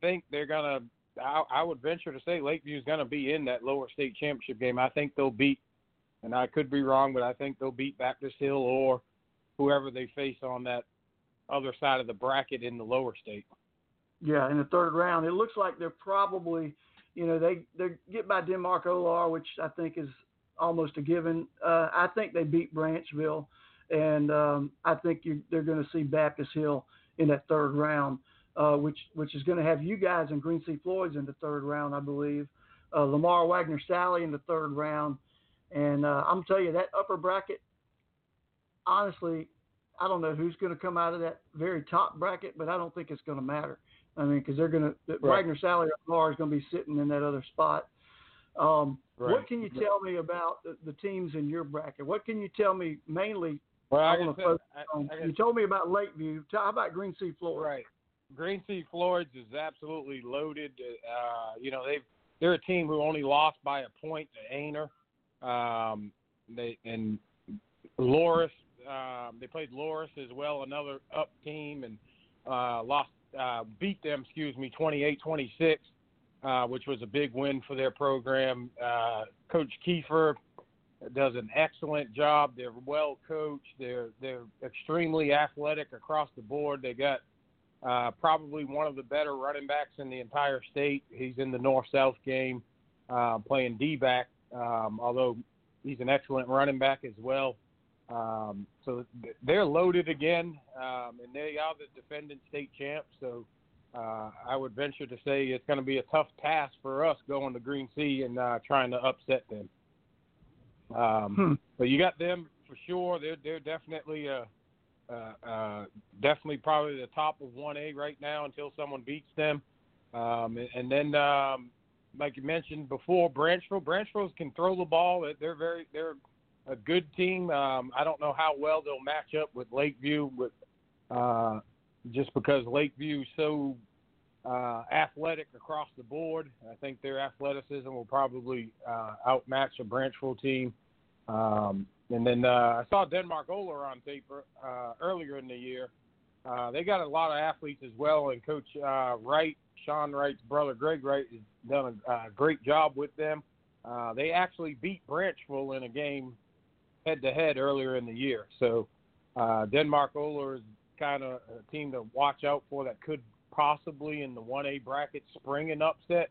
think they're gonna. I, I would venture to say Lakeview's gonna be in that lower state championship game. I think they'll beat, and I could be wrong, but I think they'll beat Baptist Hill or whoever they face on that other side of the bracket in the lower state. Yeah, in the third round, it looks like they're probably, you know, they they get by Denmark Olar, which I think is almost a given. Uh, I think they beat Branchville, and um, I think they're going to see Baptist Hill in that third round, uh, which which is going to have you guys and Green Sea Floyd's in the third round, I believe. Uh, Lamar Wagner Salley in the third round, and uh, I'm tell you that upper bracket. Honestly, I don't know who's going to come out of that very top bracket, but I don't think it's going to matter. I mean, because they're going to Right. Wagner Salley or Lamar is going to be sitting in that other spot. Um, Right. What can you tell me about the, the teams in your bracket? What can you tell me mainly? Well, I I wanna focus I, on- I you told me about Lakeview. Tell, how about Green Sea Floyd? right. Green Sea Floyd's is absolutely loaded. Uh, you know, they've they're a team who only lost by a point to Aynor. Um, they and Loris, um, they played Loris as well, another up team, and uh, lost, uh, beat them, excuse me, 28-26, uh, which was a big win for their program. Uh, Coach Kiefer does an excellent job. They're well coached. They're they're extremely athletic across the board. They got uh, probably one of the better running backs in the entire state. He's in the north south game, uh, playing D back. Um, although he's an excellent running back as well. Um, so they're loaded again, um, and they are the defending state champs. So uh, I would venture to say it's going to be a tough task for us going to Green Sea and uh, trying to upset them. Um, Hmm. But you got them for sure. They're they're definitely uh, uh, uh, definitely probably the top of one A right now until someone beats them. Um, and, and then um, like you mentioned before, Branchville. Branchville can throw the ball. They're- very they're a good team. Um, I don't know how well they'll match up with Lakeview, with uh, just because Lakeview's so uh, athletic across the board. I think their athleticism will probably uh, outmatch a Branchville team. Um, and then uh, I saw Denmark Olar on tape uh, earlier in the year. Uh, they got a lot of athletes as well, and Coach uh, Wright, Sean Wright's brother Greg Wright, has done a, a great job with them. Uh, they actually beat Branchville in a game head to head earlier in the year. So uh, Denmark Olar is kind of a team to watch out for that could possibly in the 1A bracket spring an upset.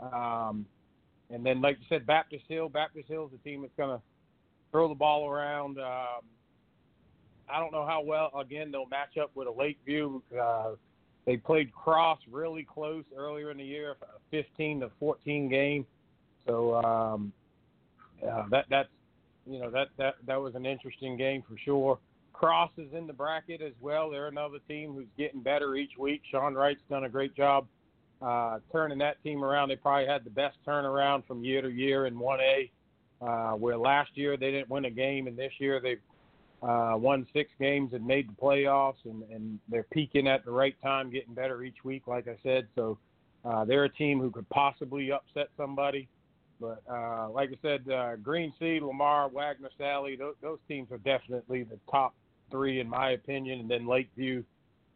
Um, and then, like you said, Baptist Hill. Baptist Hill is a team that's going to throw the ball around. Um, I don't know how well, again, they'll match up with a Lakeview. Uh, they played Cross really close earlier in the year, a 15 to 14 game. So um, uh, that that's you know that that that was an interesting game for sure. Cross is in the bracket as well. They're another team who's getting better each week. Sean Wright's done a great job uh, turning that team around. They probably had the best turnaround from year to year in 1A, uh, where last year they didn't win a game, and this year they've uh, won six games and made the playoffs, and, and they're peaking at the right time, getting better each week, like I said. So uh, they're a team who could possibly upset somebody. But uh, like I said, uh, Green Sea, Lamar, Wagner, Salley, those, those teams are definitely the top three in my opinion. And then Lakeview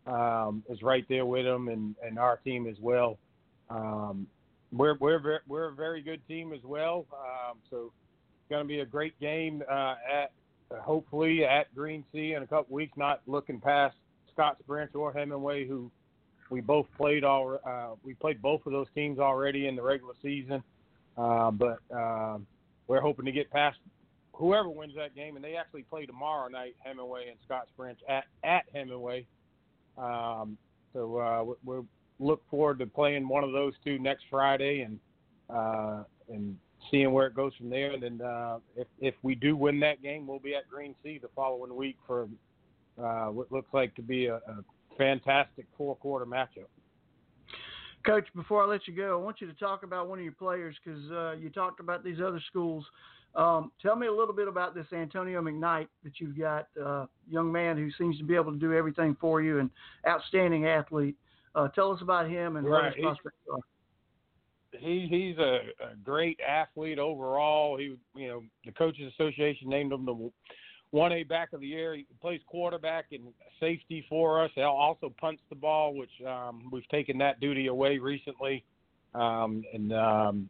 um, is right there with them, and, and our team as well. Um, we're we're we're a very good team as well. Um, so it's going to be a great game uh, at hopefully at Green Sea in a couple weeks. Not looking past Scotts Branch or Hemingway, who we both played all. Uh, we played both of those teams already in the regular season. Uh, but uh, we're hoping to get past whoever wins that game, and they actually play tomorrow night, Hemingway and Scotts Branch at at Hemingway. Um, so uh, we we look forward to playing one of those two next Friday, and uh, and seeing where it goes from there. And then uh, if if we do win that game, we'll be at Green Sea the following week for uh, what looks like to be a, a fantastic four quarter matchup. Coach, before I let you go, I want you to talk about one of your players because uh, you talked about these other schools. Um, tell me a little bit about this Antonio McKnight that you've got, uh, young man who seems to be able to do everything for you and outstanding athlete. Uh, tell us about him and what Right. his prospects are. he he's a, a great athlete overall. He you know the coaches association named him the one A back of the year. He plays quarterback and safety for us. He also punts the ball, which um, we've taken that duty away recently, um, and um,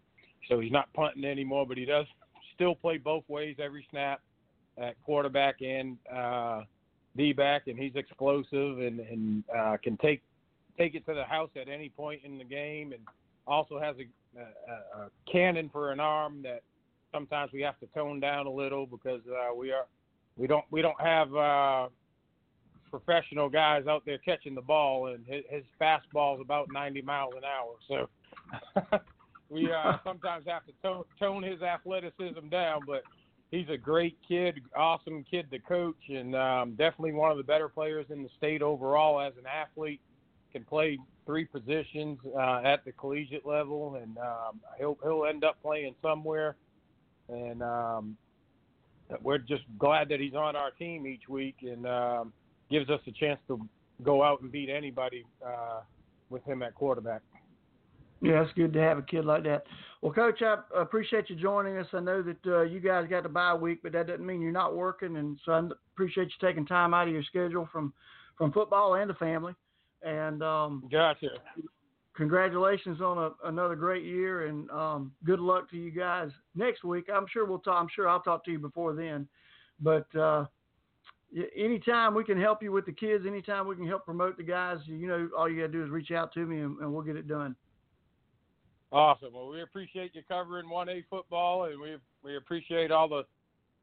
so he's not punting anymore. But he does still play both ways every snap at quarterback and uh, D back, and he's explosive and and uh, can take take it to the house at any point in the game and also has a, a, a cannon for an arm that sometimes we have to tone down a little because uh, we are we don't we don't have uh, professional guys out there catching the ball, and his, his fastball is about 90 miles an hour. So <laughs> we uh, <laughs> sometimes have to tone, tone his athleticism down, but he's a great kid, awesome kid to coach, and um, definitely one of the better players in the state overall as an athlete. Can play three positions uh, at the collegiate level, and um, he'll he'll end up playing somewhere. And um, we're just glad that he's on our team each week and um, gives us a chance to go out and beat anybody uh, with him at quarterback. Yeah, it's good to have a kid like that. Well, Coach, I appreciate you joining us. I know that uh, you guys got the bye week, but that doesn't mean you're not working, and so I appreciate you taking time out of your schedule from from football and the family. And um, gotcha. Congratulations on a, another great year, and um, good luck to you guys next week. I'm sure we'll talk. I'm sure I'll talk to you before then, but. Uh, anytime we can help you with the kids, anytime we can help promote the guys, you know, all you got to do is reach out to me and, and we'll get it done. Awesome. Well, we appreciate you covering 1A football, and we we appreciate all the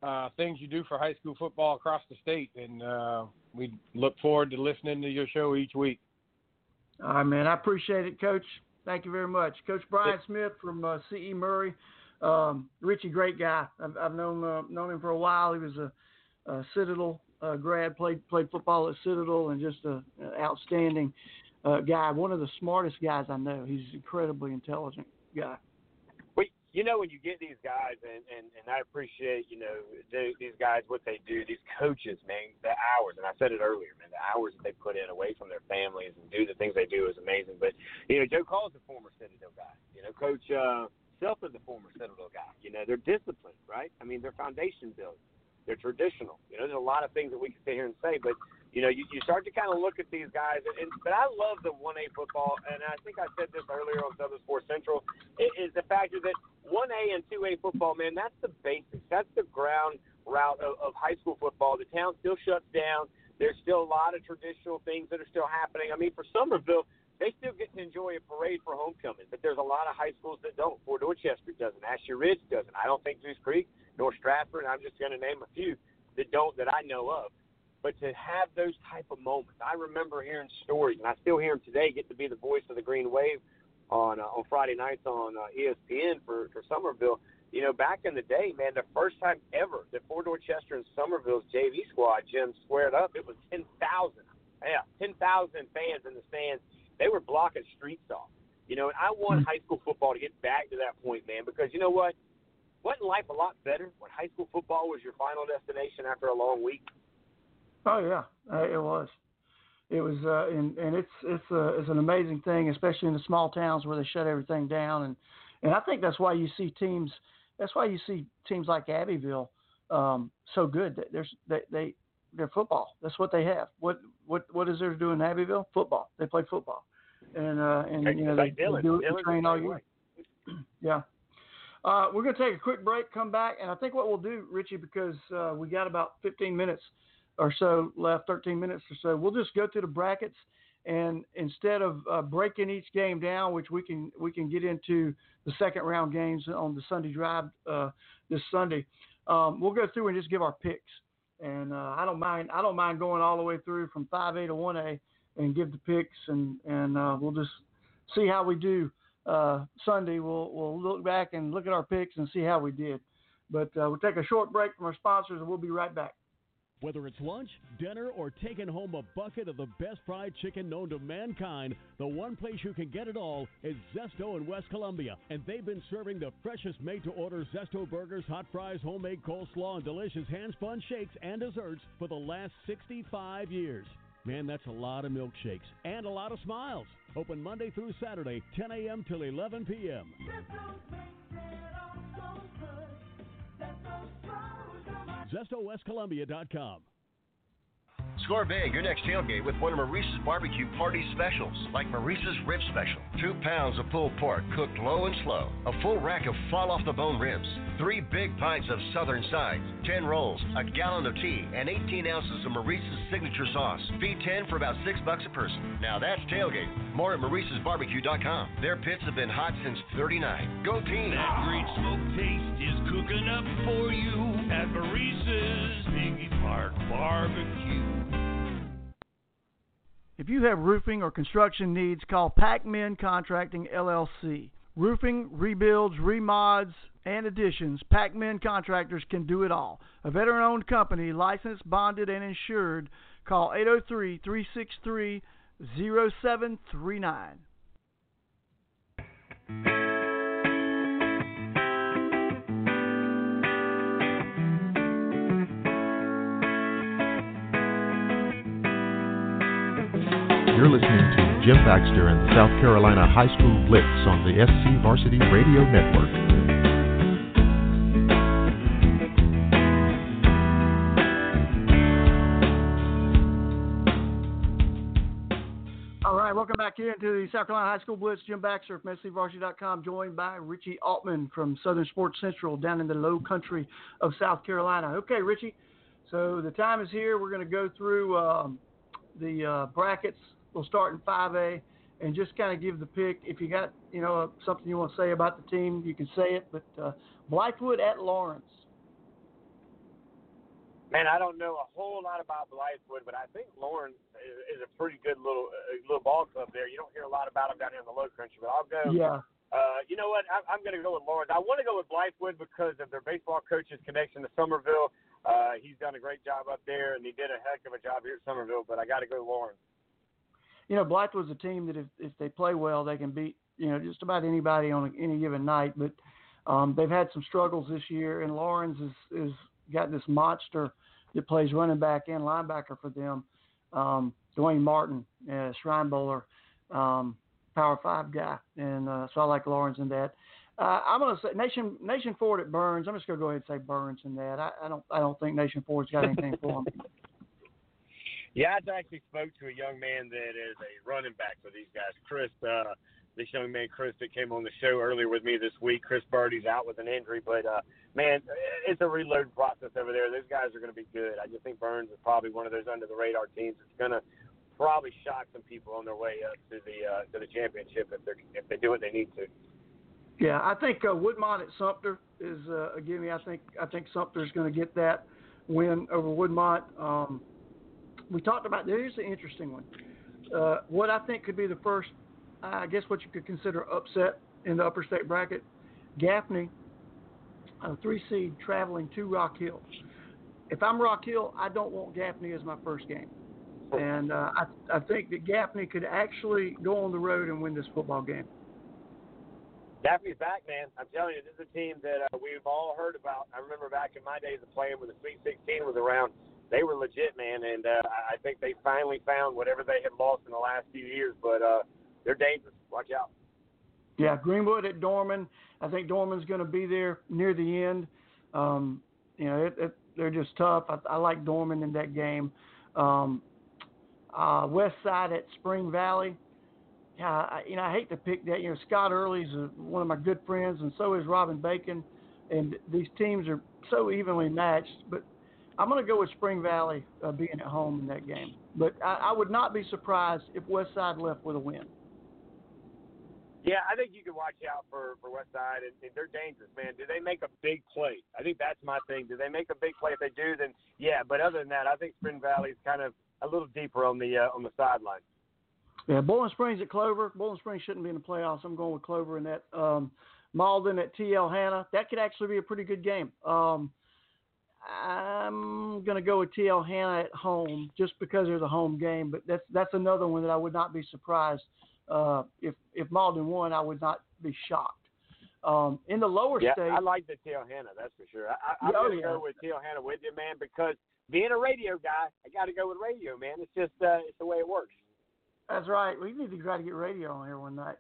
uh, things you do for high school football across the state, and uh, we look forward to listening to your show each week. All right, man. I appreciate it, Coach. Thank you very much, Coach Brian Smith from uh, CE Murray. Um, Richie, great guy. I've, I've known uh, known him for a while. He was a, a Citadel uh, grad, played played football at Citadel, and just a, a outstanding uh, guy, one of the smartest guys I know. He's an incredibly intelligent guy. Well, you know, when you get these guys, and, and, and I appreciate, you know, the, these guys, what they do, these coaches, man, the hours, and I said it earlier, man, the hours that they put in away from their families and do the things they do is amazing. But, you know, Joe Call's a former Citadel guy. You know, Coach uh, Self is a former Citadel guy. You know, they're disciplined, right? I mean, they're foundation building. They're traditional. You know, there's a lot of things that we can sit here and say, but you know, you, you start to kind of look at these guys. And, and but I love the 1A football, and I think I said this earlier on Southern Sports Central, is the factor that 1A and 2A football, man, that's the basics. That's the ground route of, of high school football. The town still shuts down. There's still a lot of traditional things that are still happening. I mean, for Summerville, they still get to enjoy a parade for homecoming, but there's a lot of high schools that don't. Fort Dorchester doesn't. Ashley Ridge doesn't. I don't think Goose Creek nor Stratford. I'm just going to name a few that don't that I know of. But to have those type of moments, I remember hearing stories, and I still hear them today. Get to be the voice of the Green Wave on uh, on Friday nights on uh, ESPN for for Summerville. You know, back in the day, man, the first time ever that Fort Dorchester and Summerville's JV squad, Jim, squared up, it was ten thousand. Yeah, ten thousand fans in the stands. They were blocking streets off. You know, and I want high school football to get back to that point, man, because you know what? Wasn't life a lot better when high school football was your final destination after a long week? Oh yeah, it was. It was, uh, and and it's it's uh, it's an amazing thing, especially in the small towns where they shut everything down, and and I think that's why you see teams. That's why you see teams like Abbeville um, so good. There's they they they're football. That's what they have. What what what is there to do in Abbeville? Football. They play football, and uh, and you know they, they do it train all year. yeah. Uh, we're going to take a quick break, come back, and I think what we'll do, Richie, because uh, we got about 15 minutes or so left, 13 minutes or so. We'll just go through the brackets, and instead of uh, breaking each game down, which we can we can get into the second round games on the Sunday drive uh, this Sunday, um, we'll go through and just give our picks. And uh, I don't mind I don't mind going all the way through from 5A to 1A and give the picks, and and uh, we'll just see how we do. Uh, Sunday, we'll we'll look back and look at our picks and see how we did. But we'll take a short break from our sponsors, and we'll be right back. Whether it's lunch, dinner, or taking home a bucket of the best fried chicken known to mankind, the one place you can get it all is Zesto in West Columbia. And they've been serving the freshest made to order Zesto burgers, hot fries, homemade coleslaw, and delicious hand spun shakes and desserts for the last 65 years. Man, that's a lot of milkshakes and a lot of smiles. Open Monday through Saturday, 10 a.m. till 11 p.m. ZestoWestColumbia.com. Score big your next tailgate with one of Maurice's barbecue party specials, like Maurice's Rib Special. Two pounds of pulled pork cooked low and slow, a full rack of fall off the bone ribs, three big pints of southern sides, 10 rolls, a gallon of tea, and 18 ounces of Maurice's signature sauce. Feed 10 for about 6 bucks a person. Now that's tailgate. More at Maurice'sBarbecue.com. Their pits have been hot since 39. Go team! That great smoke taste is cooking up for you at Maurice's Piggy Park Barbecue. If you have roofing or construction needs, call Pac-Men Contracting LLC. Roofing, rebuilds, remods, and additions, Pac-Men Contractors can do it all. A veteran-owned company, licensed, bonded, and insured. Call 803-363-0739. You're listening to Jim Baxter and the South Carolina High School Blitz on the SC Varsity Radio Network. All right, welcome back here to the South Carolina High School Blitz. Jim Baxter from SCVarsity.com, joined by Richie Altman from Southern Sports Central down in the low country of South Carolina. Okay, Richie, so the time is here. We're going to go through um, the uh, brackets. We'll start in 5A and just kind of give the pick. If you got, you know, something you want to say about the team, you can say it. But uh, Blythewood at Laurens. Man, I don't know a whole lot about Blythewood, but I think Laurens is, is a pretty good little uh, little ball club there. You don't hear a lot about them down here in the Low Country, but I'll go. Yeah. Uh, you know what? I, I'm going to go with Laurens. I want to go with Blythewood because of their baseball coach's connection to Summerville. Uh, he's done a great job up there, and he did a heck of a job here at Summerville. But I got to go Laurens. You know, Blythewood's a team that if if they play well, they can beat you know just about anybody on any given night. But um, they've had some struggles this year, and Laurens is is got this monster that plays running back and linebacker for them. Um, Dwayne Martin, uh, Shrine Bowler, um, Power Five guy, and uh, so I like Laurens in that. Uh, I'm gonna say Nation Nation Ford at Byrnes. I'm just gonna go ahead and say Byrnes in that. I, I don't I don't think Nation Ford's got anything for him. <laughs> Yeah, I actually spoke to a young man that is a running back for these guys, Chris. Uh, this young man, Chris, that came on the show earlier with me this week. Chris Birdie's out with an injury, but uh, man, it's a reload process over there. Those guys are going to be good. I just think Byrnes is probably one of those under the radar teams that's going to probably shock some people on their way up to the uh, to the championship if they if they do what they need to. Yeah, I think uh, Woodmont at Sumter is uh, a gimme. I think I think Sumter's going to get that win over Woodmont. Um, we talked about here's an interesting one. Uh, what I think could be the first, I guess, what you could consider upset in the upper state bracket. Gaffney, a three seed, traveling to Rock Hill. If I'm Rock Hill, I don't want Gaffney as my first game, and uh, I I think that Gaffney could actually go on the road and win this football game. Daffy's back, man. I'm telling you, this is a team that uh, we've all heard about. I remember back in my days of playing when the Sweet 16 was around, they were legit, man, and uh, I think they finally found whatever they had lost in the last few years. But uh, they're dangerous. Watch out. Yeah, Greenwood at Dorman. I think Dorman's going to be there near the end. Um, you know, it, it, they're just tough. I, I like Dorman in that game. Um, uh, West Side at Spring Valley. Yeah, I, you know, I hate to pick that. You know, Scott Early's a, one of my good friends, and so is Robin Bacon. And these teams are so evenly matched. But I'm going to go with Spring Valley uh, being at home in that game. But I, I would not be surprised if West Side left with a win. Yeah, I think you can watch out for for West Side, and, and they're dangerous, man. Do they make a big play? I think that's my thing. Do they make a big play? If they do, then yeah. But other than that, I think Spring Valley's kind of a little deeper on the uh, on the sideline. Yeah, Boiling Springs at Clover. Boiling Springs shouldn't be in the playoffs. I'm going with Clover in that. Um, Mauldin at TL Hanna. That could actually be a pretty good game. Um, I'm going to go with TL Hanna at home just because there's a home game, but that's that's another one that I would not be surprised uh, if if Mauldin won. I would not be shocked. Um, in the lower yeah, state, I like the TL Hanna. That's for sure. I, I, I'm Oh, to yeah. go with TL Hanna with you, man, because being a radio guy, I got to go with radio, man. It's just uh, it's the way it works. That's right. We need to try to get radio on here one night.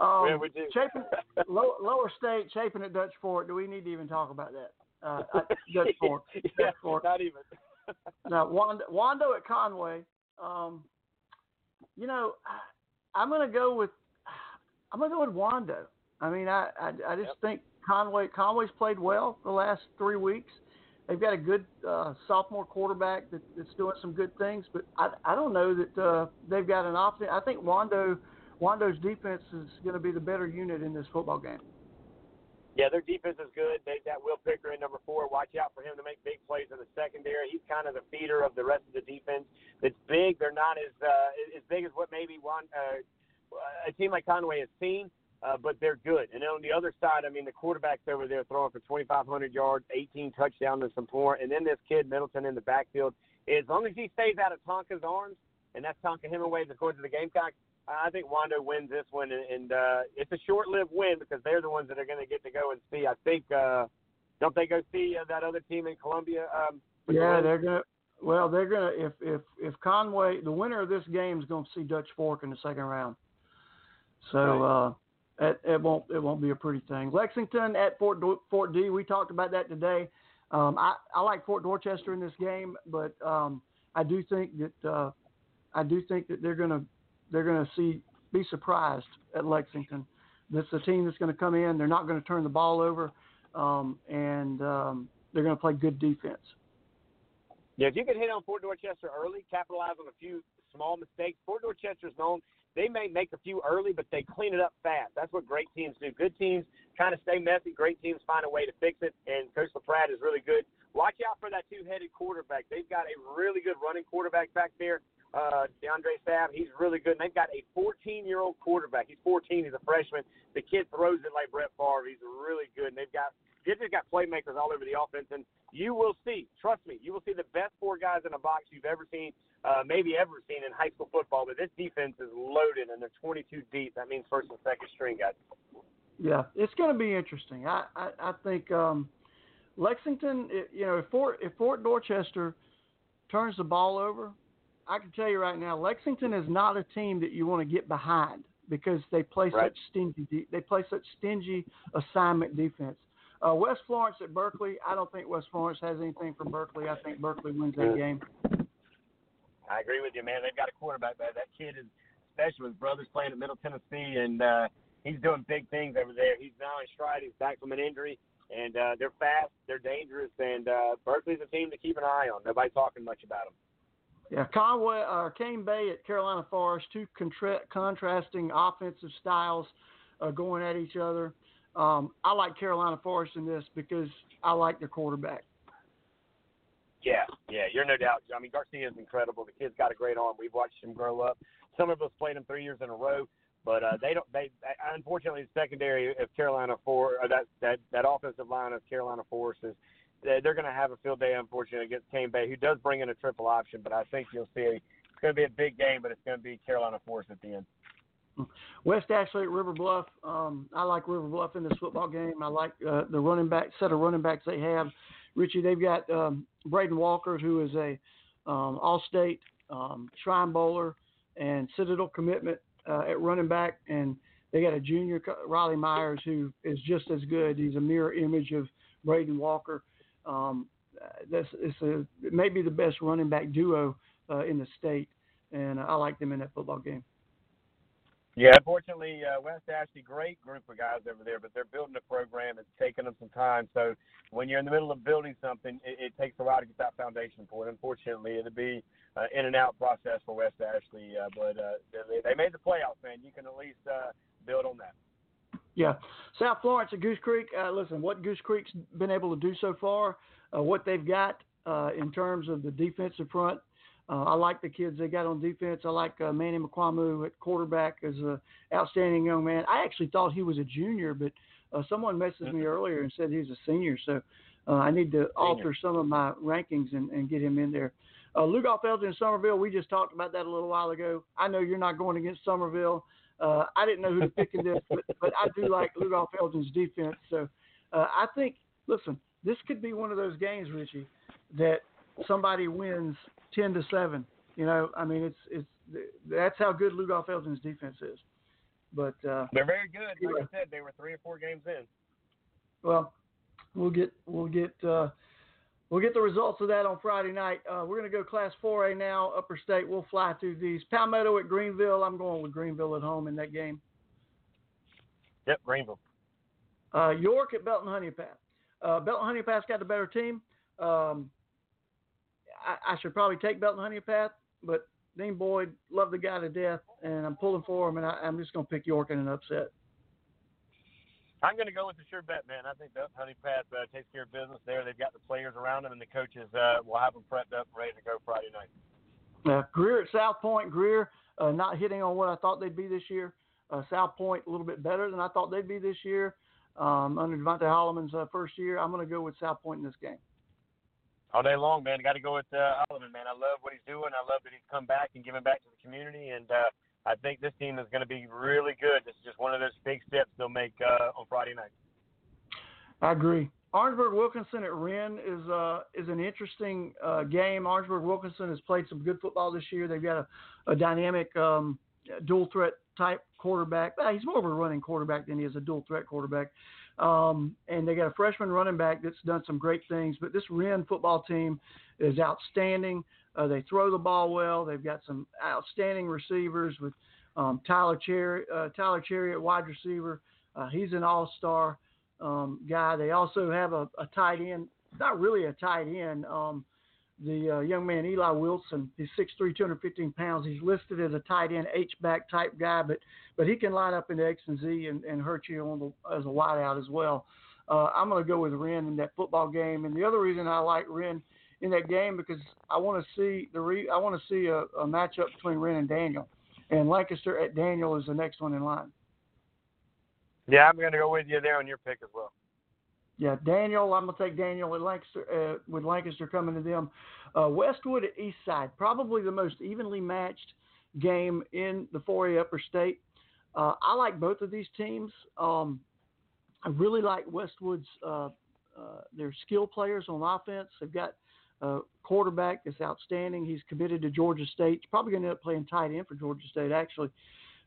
Um, Yeah, we do. Chapin, <laughs> low, lower state, Chapin at Dutch Fork. Do we need to even talk about that? Uh, at Dutch <laughs> Fort. yeah, Fort. not even. Now, Wando, Wando at Conway. Um, you know, I'm going to go with I'm going to go with Wando. I mean, I I, I just think Conway Conway's played well the last three weeks. They've got a good uh, sophomore quarterback that, that's doing some good things, but I, I don't know that uh, they've got an option. I think Wando Wando's defense is going to be the better unit in this football game. Yeah, their defense is good. They got Will Picker in number four. Watch out for him to make big plays in the secondary. He's kind of the feeder of the rest of the defense. It's big. They're not as uh, as big as what maybe one uh, a team like Conway has seen, uh, but they're good. And then on the other side, I mean, the quarterback's over there throwing for 2,500 yards, 18 touchdowns, and some more. And then this kid Middleton in the backfield. As long as he stays out of Tonka's arms, and that's Tonka Hemingway, the coach of the Gamecocks, I think Wando wins this one, and, and uh, it's a short-lived win because they're the ones that are going to get to go and see. I think uh, don't they go see uh, that other team in Columbia? Um, Yeah, they're gonna. Well, they're gonna if if if Conway, the winner of this game is going to see Dutch Fork in the second round. So uh, it, it won't it won't be a pretty thing. Lexington at Fort Do- Fort D. We talked about that today. Um, I I like Fort Dorchester in this game, but um, I do think that uh, I do think that they're gonna they're gonna see be surprised at Lexington. This is a team that's going to come in. They're not going to turn the ball over, um, and um, they're going to play good defense. Yeah, if you can hit on Fort Dorchester early, capitalize on a few small mistakes. Fort Dorchester's known they may make a few early, but they clean it up fast. That's what great teams do. Good teams kind of stay messy. Great teams find a way to fix it, and Coach LaPrad is really good. Watch out for that two-headed quarterback. They've got a really good running quarterback back there. Uh, DeAndre Sabb, he's really good. And they've got a 14-year-old quarterback. He's 14. He's a freshman. The kid throws it like Brett Favre. He's really good. And they've got they've just got playmakers all over the offense. And you will see, trust me, you will see the best four guys in a box you've ever seen, uh, maybe ever seen in high school football. But this defense is loaded, and they're 22 deep. That means first and second string guys. Yeah, it's going to be interesting. I I, I think um, Lexington, you know, if Fort if Fort Dorchester turns the ball over, I can tell you right now, Lexington is not a team that you want to get behind because they play Right. such stingy. They play such stingy assignment defense. Uh, West Florence at Berkeley, I don't think West Florence has anything for Berkeley. I think Berkeley wins that game. I agree with you, man. They've got a quarterback. That that kid is special. His brother's playing at Middle Tennessee, and uh, he's doing big things over there. He's now in stride. He's back from an injury, and uh, they're fast. They're dangerous, and uh, Berkeley's a team to keep an eye on. Nobody's talking much about them. Yeah, Conway or Cane Bay at Carolina Forest, two contra- contrasting offensive styles uh, going at each other. Um, I like Carolina Forest in this because I like their quarterback. Yeah, yeah, you're no doubt. I mean, Garcia is incredible. The kid's got a great arm. We've watched him grow up. Some of us played him three years in a row, but uh, they don't. They unfortunately the secondary of Carolina for uh, that that that offensive line of Carolina Forest is they're, going to have a field day unfortunately against Cane Bay, who does bring in a triple option. But I think you'll see it's going to be a big game, but it's going to be Carolina Forest at the end. West Ashley at River Bluff. Um, I like River Bluff in this football game. I like uh, the running back set of running backs they have. Richie, they've got um, Braden Walker, who is a um, All-State um, Shrine Bowler and Citadel commitment uh, at running back, and they got a junior Riley Myers who is just as good. He's a mirror image of Braden Walker. Um, this is a maybe the best running back duo uh, in the state, and I like them in that football game. Yeah, unfortunately, uh, West Ashley, great group of guys over there, but they're building a program. It's taking them some time. So when you're in the middle of building something, it, it takes a while to get that foundation for it. Unfortunately, it'll be uh, in and out process for West Ashley, uh, but uh, they, they made the playoffs, man. You can at least uh, build on that. Yeah, South Florence at Goose Creek. Uh, listen, what Goose Creek's been able to do so far, uh, what they've got uh, in terms of the defensive front. Uh, I like the kids they got on defense. I like uh, Manny McQuamu at quarterback as an outstanding young man. I actually thought he was a junior, but uh, someone messaged me earlier and said he's a senior. So uh, I need to alter some of my rankings and, and get him in there. Uh, Lugoff Elgin Summerville, we just talked about that a little while ago. I know you're not going against Summerville. Uh, I didn't know who to pick in this, but, but I do like Lugoff Elgin's defense. So uh, I think, listen, this could be one of those games, Richie, that somebody wins ten to seven. You know, I mean, it's it's that's how good Lugoff Elgin's defense is. But uh, They're very good. Like I said, they were three or four games in. well, we'll get we'll get uh, we'll get the results of that on Friday night. Uh, we're going to go Class 4A now, Upper State. We'll fly through these. Palmetto at Greenville. I'm going with Greenville at home in that game. Yep, Greenville. Uh, York at Belton Honea Path. Uh, Belton Honea Path's got the better team. Um, I, I should probably take Belton Honea Path, but Dean Boyd, love the guy to death, and I'm pulling for him, and I, I'm just going to pick York in an upset. I'm going to go with the sure bet, man. I think that Honea Path uh, takes care of business there. They've got the players around them, and the coaches uh, will have them prepped up and ready to go Friday night. Uh, Greer at South Pointe. Greer uh, not hitting on what I thought they'd be this year. Uh, South Pointe a little bit better than I thought they'd be this year. Um, under Devontae Holloman's uh, first year, I'm going to go with South Pointe in this game. All day long, man. Got to go with uh, Holloman, man. I love what he's doing. I love that he's come back and giving back to the community, and uh, I think this team is going to be really good. This is just one of those big steps they'll make uh, on Friday night. I agree. Orangeburg Wilkinson at Wren is uh, is an interesting uh, game. Orangeburg Wilkinson has played some good football this year. They've got a, a dynamic um, dual threat type quarterback. He's more of a running quarterback than he is a dual threat quarterback. Um, and they got a freshman running back that's done some great things. But this Wren football team is outstanding. Uh, they throw the ball well. They've got some outstanding receivers with um, Tyler Cherry, uh, Tyler Cherry at wide receiver. Uh, he's an all-star um, guy. They also have a, a tight end, not really a tight end. Um, the uh, young man Eli Wilson, he's 6'3", 215 pounds. He's listed as a tight end H back type guy, but but he can line up into X and Z and, and hurt you on the, as a wideout as well. Uh, I'm going to go with Wren in that football game, and the other reason I like Wren in that game because I want to see the re, I want to see a, a matchup between Wren and Daniel, and Lancaster at Daniel is the next one in line. Yeah, I'm going to go with you there on your pick as well. Yeah, Daniel. I'm gonna take Daniel at Lancaster uh, with Lancaster coming to them. Uh, Westwood at Eastside, probably the most evenly matched game in the 4A Upper State. Uh, I like both of these teams. Um, I really like Westwood's uh, uh, their skill players on offense. They've got quarterback that's outstanding. He's committed to Georgia State. He's probably going to end up playing tight end for Georgia State actually.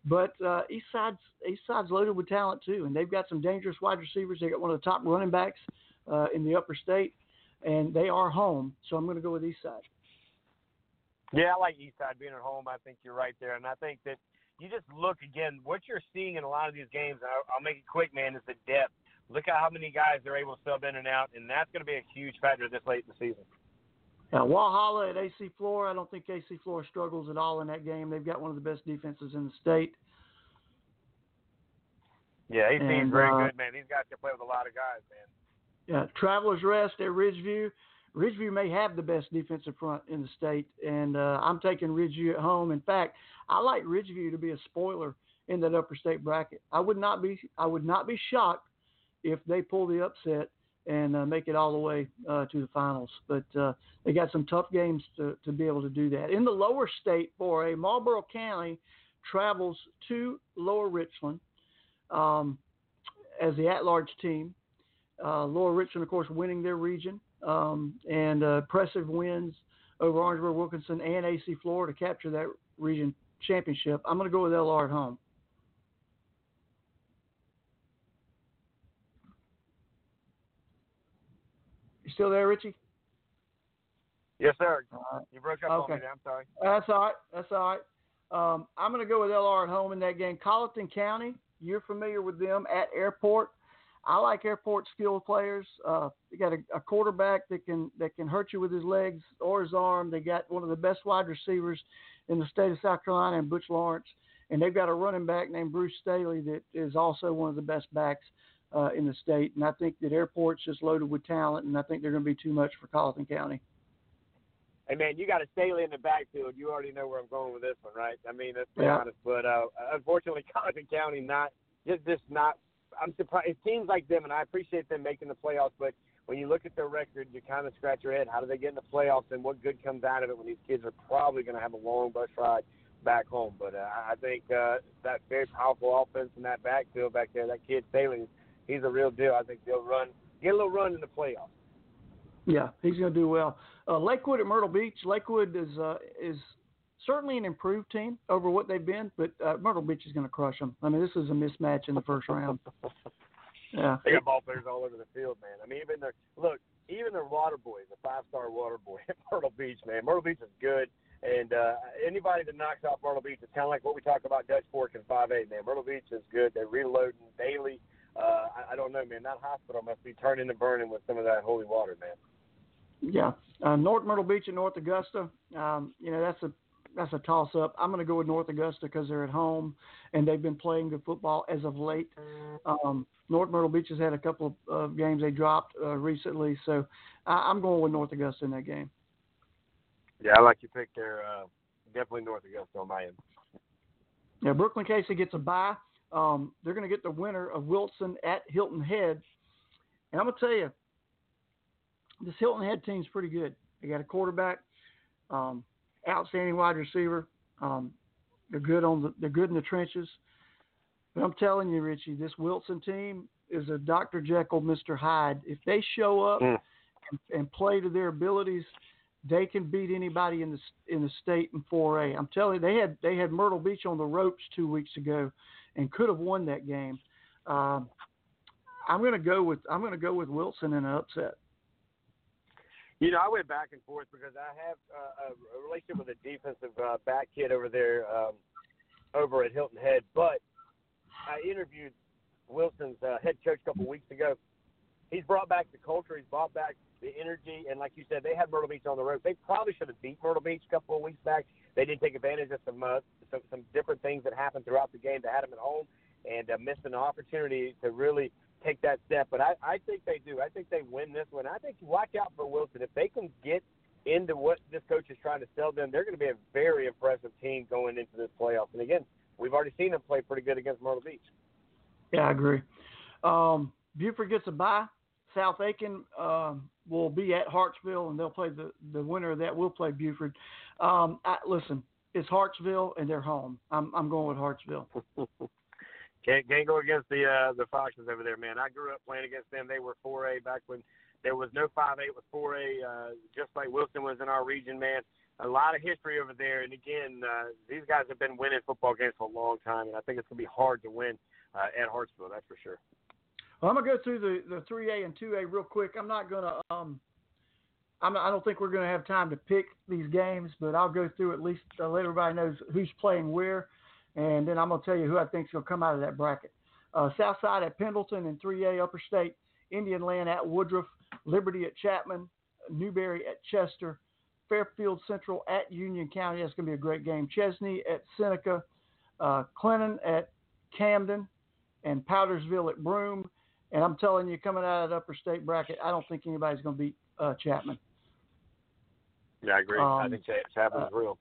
But uh, Eastside's Eastside's loaded with talent too, and they've got some dangerous wide receivers. They got one of the top running backs uh, in the Upper State, and they are home. So I'm going to go with Eastside. Yeah, I like Eastside being at home. I think you're right there, and I think that you just look again. What you're seeing in a lot of these games, I'll, I'll make it quick, man, is the depth. Look at how many guys they're able to sub in and out, and that's going to be a huge factor this late in the season. Uh, Walhalla at AC Flora, I don't think AC Flora struggles at all in that game. They've got one of the best defenses in the state. Yeah, he seems very uh, good, man. These guys can play with a lot of guys, man. Yeah, Travelers Rest at Ridgeview. Ridgeview may have the best defensive front in the state, and uh, I'm taking Ridgeview at home. In fact, I like Ridgeview to be a spoiler in that upper state bracket. I would not be I would not be shocked if they pull the upset and uh, make it all the way uh, to the finals. But uh, they got some tough games to, to be able to do that. In the lower state for a Marlboro County travels to Lower Richland um, as the at-large team. Uh, Lower Richland, of course, winning their region um, and uh, impressive wins over Orangeburg Wilkinson and AC Flora to capture that region championship. I'm going to go with LR at home. Still there, Richie? Yes, sir. Uh, you broke up okay. on me. there. I'm sorry. That's all right. That's all right. Um, I'm going to go with LR at home in that game. Colleton County, you're familiar with them at Airport. I like Airport skill players. Uh, they got a, a quarterback that can that can hurt you with his legs or his arm. They got one of the best wide receivers in the state of South Carolina, and Butch Lawrence, and they've got a running back named Bruce Staley that is also one of the best backs uh, in the state. And I think that Airport's just loaded with talent, and I think they're going to be too much for Colleton County. Hey man, you got a Staley in the backfield. You already know where I'm going with this one, right? I mean, let's be Yeah. honest. But uh, unfortunately, <laughs> Colleton County not just just not. I'm surprised. It seems like them, and I appreciate them making the playoffs. But when you look at their record, you kind of scratch your head. How do they get in the playoffs, and what good comes out of it when these kids are probably going to have a long bus ride back home? But uh, I think uh, that very powerful offense in that backfield back there, that kid Staley, he's a real deal. I think they'll run, get a little run in the playoffs. Yeah, he's going to do well. Uh, Lakewood at Myrtle Beach. Lakewood is uh, is certainly an improved team over what they've been, but uh, Myrtle Beach is going to crush them. I mean, this is a mismatch in the first round. <laughs> Yeah. They got ball players all over the field, man. I mean, even their look, even their water boy, the five star water boy <laughs> at Myrtle Beach, man. Myrtle Beach is good, and uh, anybody that knocks out Myrtle Beach is kind of like what we talk about Dutch Fork and Five Eight, man. Myrtle Beach is good. They're reloading daily. Uh, I, I don't know, man. That hospital must be turning and burning with some of that holy water, man. Yeah, uh, North Myrtle Beach and North Augusta. Um, you know that's a that's a toss up. I'm going to go with North Augusta because they're at home and they've been playing good football as of late. Um, North Myrtle Beach has had a couple of uh, games they dropped uh, recently, so I, I'm going with North Augusta in that game. Yeah, I like your pick there. Uh, definitely North Augusta on my end. Yeah, Brookland Cayce gets a bye. Um, they're going to get the winner of Wilson at Hilton Head, and I'm going to tell you, this Hilton Head team's pretty good. They got a quarterback, um, outstanding wide receiver. Um, they're good on the they're good in the trenches. But I'm telling you, Richie, this Wilson team is a Dr. Jekyll, Mr. Hyde. If they show up Mm. and, and play to their abilities, they can beat anybody in the in the state in 4A. I'm telling you, they had they had Myrtle Beach on the ropes two weeks ago, and could have won that game. Um, I'm going to go with I'm going to go with Wilson in an upset. You know, I went back and forth because I have uh, a relationship with a defensive uh, back kid over there, um, over at Hilton Head. But I interviewed Wilson's uh, head coach a couple weeks ago. He's brought back the culture. He's brought back the energy, and like you said, they had Myrtle Beach on the road. They probably should have beat Myrtle Beach a couple of weeks back. They did take advantage of some uh, some, some different things that happened throughout the game. They had them at home and uh, missed an opportunity to really take that step. But I, I think they do. I think they win this one. I think watch out for Wilson if they can get into what this coach is trying to sell them. They're going to be a very impressive team going into this playoff. And again, we've already seen them play pretty good against Myrtle Beach. Yeah, I agree. Um, Beaufort gets a bye. South Aiken um, will be at Hartsville, and they'll play the, the winner of that. will play Beaufort. Um, I, listen, it's Hartsville, and they're home. I'm I'm going with Hartsville. <laughs> Can't can't go against the uh, the Foxes over there, man. I grew up playing against them. They were 4A back when there was no 5A. It was 4A, uh, just like Wilson was in our region, man. A lot of history over there, and again, uh, these guys have been winning football games for a long time, and I think it's gonna be hard to win uh, at Hartsville. That's for sure. Well, I'm gonna go through the the three A and two A real quick. I'm not gonna um, I'm I don't think we're gonna have time to pick these games, but I'll go through at least uh, let everybody knows who's playing where, and then I'm gonna tell you who I think's gonna come out of that bracket. Uh, Southside at Pendleton and 3A Upper State, Indian Land at Woodruff, Liberty at Chapman, Newberry at Chester, Fairfield Central at Union County. That's gonna be a great game. Chesnee at Seneca, uh, Clinton at Camden, and Powdersville at Broome. And I'm telling you, coming out of that upper state bracket, I don't think anybody's going to beat uh, Chapman. Yeah, I agree. I Um, think Ch- Chapman's real.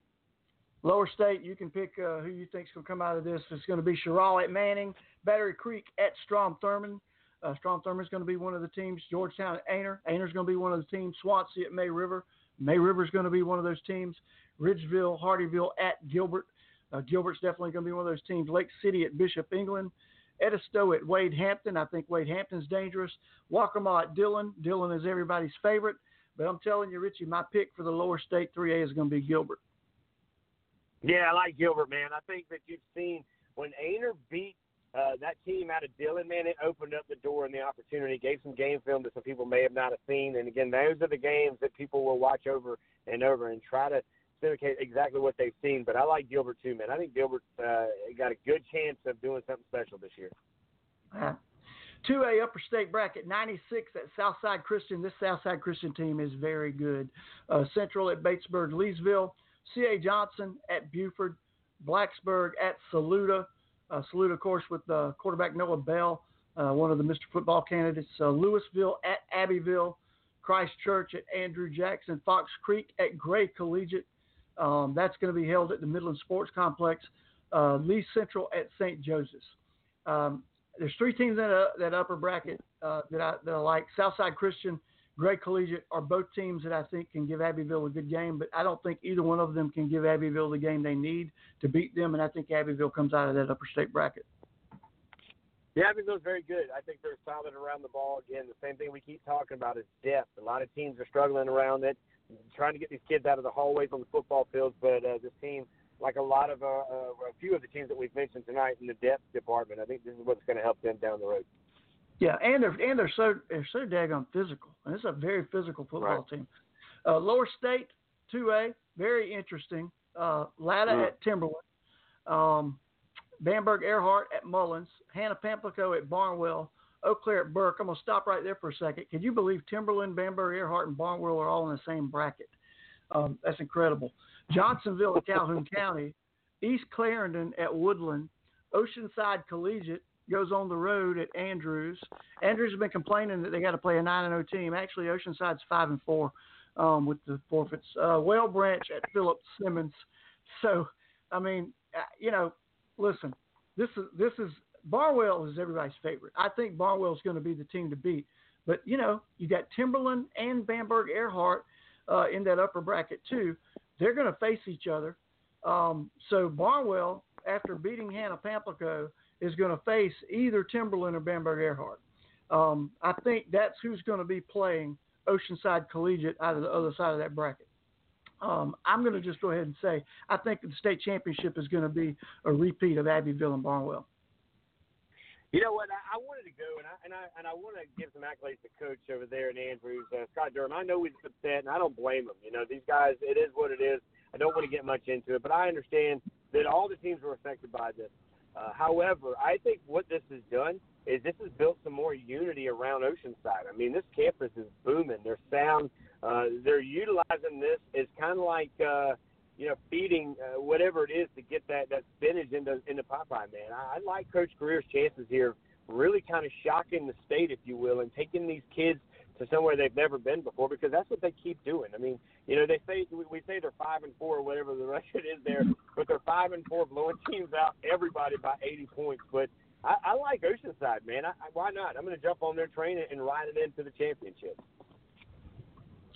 Lower state, you can pick uh, who you think's going to come out of this. It's going to be Sherrall at Manning, Battery Creek at Strom Thurmond. Uh, Strom Thurmond's going to be one of the teams. Georgetown at Aynor. Aynor's going to be one of the teams. Swansea at May River. May River's going to be one of those teams. Ridgeville, Hardeeville at Gilbert. Uh, Gilbert's definitely going to be one of those teams. Lake City at Bishop England. Edisto at Wade Hampton. I think Wade Hampton's dangerous. Waccamaw at Dillon. Dillon is everybody's favorite. But I'm telling you, Richie, my pick for the lower state 3A is going to be Gilbert. Yeah, I like Gilbert, man. I think that you've seen when Aynor beat uh, that team out of Dillon, man, it opened up the door and the opportunity, gave some game film that some people may have not have seen. And again, those are the games that people will watch over and over and try to syndicate exactly what they've seen. But I like Gilbert too, man. I think Gilbert uh, got a good chance of doing something special this year. Uh, 2A upper state bracket, 96 at Southside Christian. This Southside Christian team is very good. Uh, Central at Batesburg, Leesville. C.A. Johnson at Buford. Blacksburg at Saluda. Uh, Saluda, of course, with uh, quarterback Noah Bell, uh, one of the Mr. Football candidates. Uh, Louisville at Abbeville. Christ Church at Andrew Jackson. Fox Creek at Gray Collegiate. Um, that's going to be held at the Midland Sports Complex. Uh, Lee Central at St. Joseph's. Um, there's three teams in a, that upper bracket uh, that I that I like. Southside Christian, Gray Collegiate are both teams that I think can give Abbeville a good game, but I don't think either one of them can give Abbeville the game they need to beat them, and I think Abbeville comes out of that upper state bracket. Yeah, Abbeville's very good. I think they're solid around the ball. Again, the same thing we keep talking about is depth. A lot of teams are struggling around it, trying to get these kids out of the hallways on the football fields. But uh, this team, like a lot of uh, uh, a few of the teams that we've mentioned tonight in the depth department, I think this is what's going to help them down the road. Yeah, and they're and they're so they're so daggone physical, and it's a very physical football Right. team. Uh, Lower State, two A, very interesting. Uh, Latta Mm. at Timberland, um, Bamberg Ehrhardt at Mullins, Hannah Pamplico at Barnwell, Eau Claire at Burke. I'm gonna stop right there for a second. Can you believe Timberland, Bamberg Ehrhardt, and Barnwell are all in the same bracket? Um, that's incredible. Johnsonville at Calhoun County, East Clarendon at Woodland, Oceanside Collegiate goes on the road at Andrews. Andrews has been complaining that they got to play a nine and zero team. Actually, Oceanside's five and four um, with the forfeits. Uh, Whale Branch at Philip Simmons. So, I mean, uh, you know, listen, this is this is Barnwell is everybody's favorite. I think Barnwell is going to be the team to beat. But you know, you got Timberland and Bamberg Ehrhardt uh, in that upper bracket too. They're going to face each other. Um, so Barnwell, after beating Hannah Pamplico, is going to face either Timberland or Bamberg Ehrhardt. Um, I think that's who's going to be playing Oceanside Collegiate out of the other side of that bracket. Um, I'm going to just go ahead and say I think the state championship is going to be a repeat of Abbeville and Barnwell. You know what? I, I wanted to go, and I and I and I want to give some accolades to Coach over there in Andrews, uh, Scott Durham. I know he's upset, and I don't blame him. You know, these guys. It is what it is. I don't want to get much into it, but I understand that all the teams were affected by this. Uh, however, I think what this has done is this has built some more unity around Oceanside. I mean, this campus is booming. They're sound, uh, they're utilizing this as kind of like. Uh, you know, feeding uh, whatever it is to get that that spinach into into Popeye, man. I, I like Coach Grier's chances here, really kind of shocking the state, if you will, and taking these kids to somewhere they've never been before because that's what they keep doing. I mean, you know, they say we, we say they're five and four or whatever the <laughs> record is there, but they're five and four, blowing teams out everybody by 80 points. But I, I like Oceanside, man. I, I, why not? I'm going to jump on their train and ride it into the championship.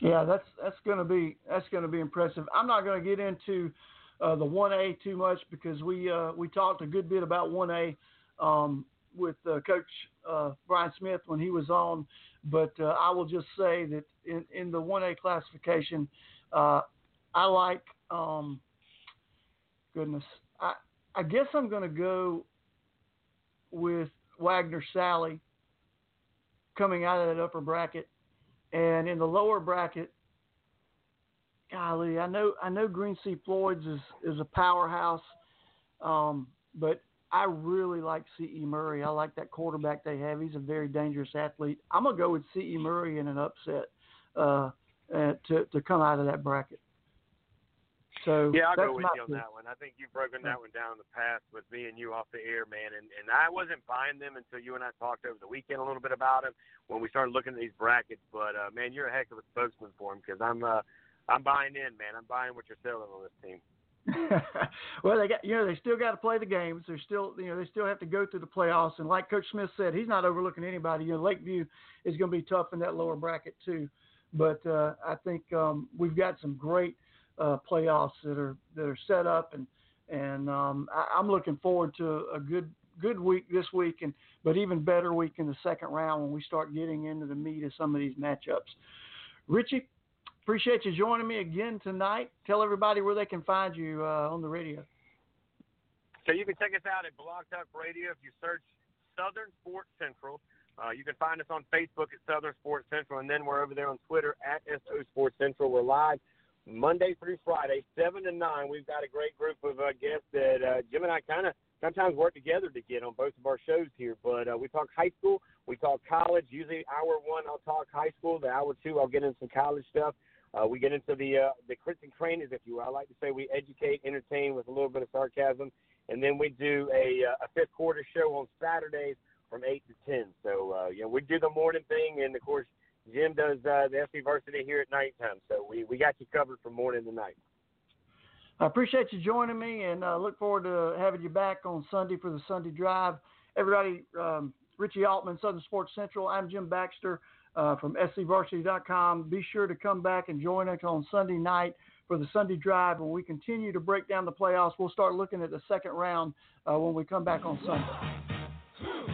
Yeah, that's that's going to be that's to be impressive. I'm not going to get into uh, the 1A too much because we uh, we talked a good bit about 1A um, with uh, Coach uh, Brian Smith when he was on, but uh, I will just say that in, in the 1A classification, uh, I like um, goodness. I I guess I'm going to go with Wagner Salley coming out of that upper bracket. And in the lower bracket, golly, I know I know Green Sea Floyds is is a powerhouse, um, but I really like C.E. Murray. I like that quarterback they have. He's a very dangerous athlete. I'm gonna go with C.E. Murray in an upset uh, uh, to to come out of that bracket. So yeah, I'll go with you on that one. I think you've broken that one down in the past with me and you off the air, man. And and I wasn't buying them until you and I talked over the weekend a little bit about them when we started looking at these brackets. But uh, man, you're a heck of a spokesman for them because I'm uh, I'm buying in, man. I'm buying what you're selling on this team. <laughs> well, they got you know they still got to play the games. They're still you know they still have to go through the playoffs. And like Coach Smith said, he's not overlooking anybody. You know Lakeview is going to be tough in that lower bracket too. But uh, I think um, we've got some great uh, playoffs that are that are set up, and and um, I, I'm looking forward to a good good week this week, and but even better week in the second round when we start getting into the meat of some of these matchups. Richie, appreciate you joining me again tonight. Tell everybody where they can find you uh, on the radio. So you can check us out at Blog Talk Radio if you search Southern Sports Central. Uh, you can find us on Facebook at Southern Sports Central, and then we're over there on Twitter at SO Sports Central. We're live Monday through Friday, seven to nine. We've got a great group of uh, guests that uh, Jim and I kind of sometimes work together to get on both of our shows here. But uh, we talk high school, we talk college. Usually, hour one, I'll talk high school. The hour two, I'll get into some college stuff. Uh, we get into the uh, the crits and crannies, if you will. I like to say we educate, entertain with a little bit of sarcasm, and then we do a, uh, a fifth quarter show on Saturdays from eight to ten. So uh, you know we do the morning thing, and of course Jim does uh, the SC Varsity here at nighttime. So we we got you covered from morning to night. I appreciate you joining me, and uh, look forward to having you back on Sunday for the Sunday Drive. Everybody, um, Richie Altman, Southern Sports Central. I'm Jim Baxter uh, from scvarsity.com. Be sure to come back and join us on Sunday night for the Sunday Drive when we continue to break down the playoffs. We'll start looking at the second round uh, when we come back on Sunday.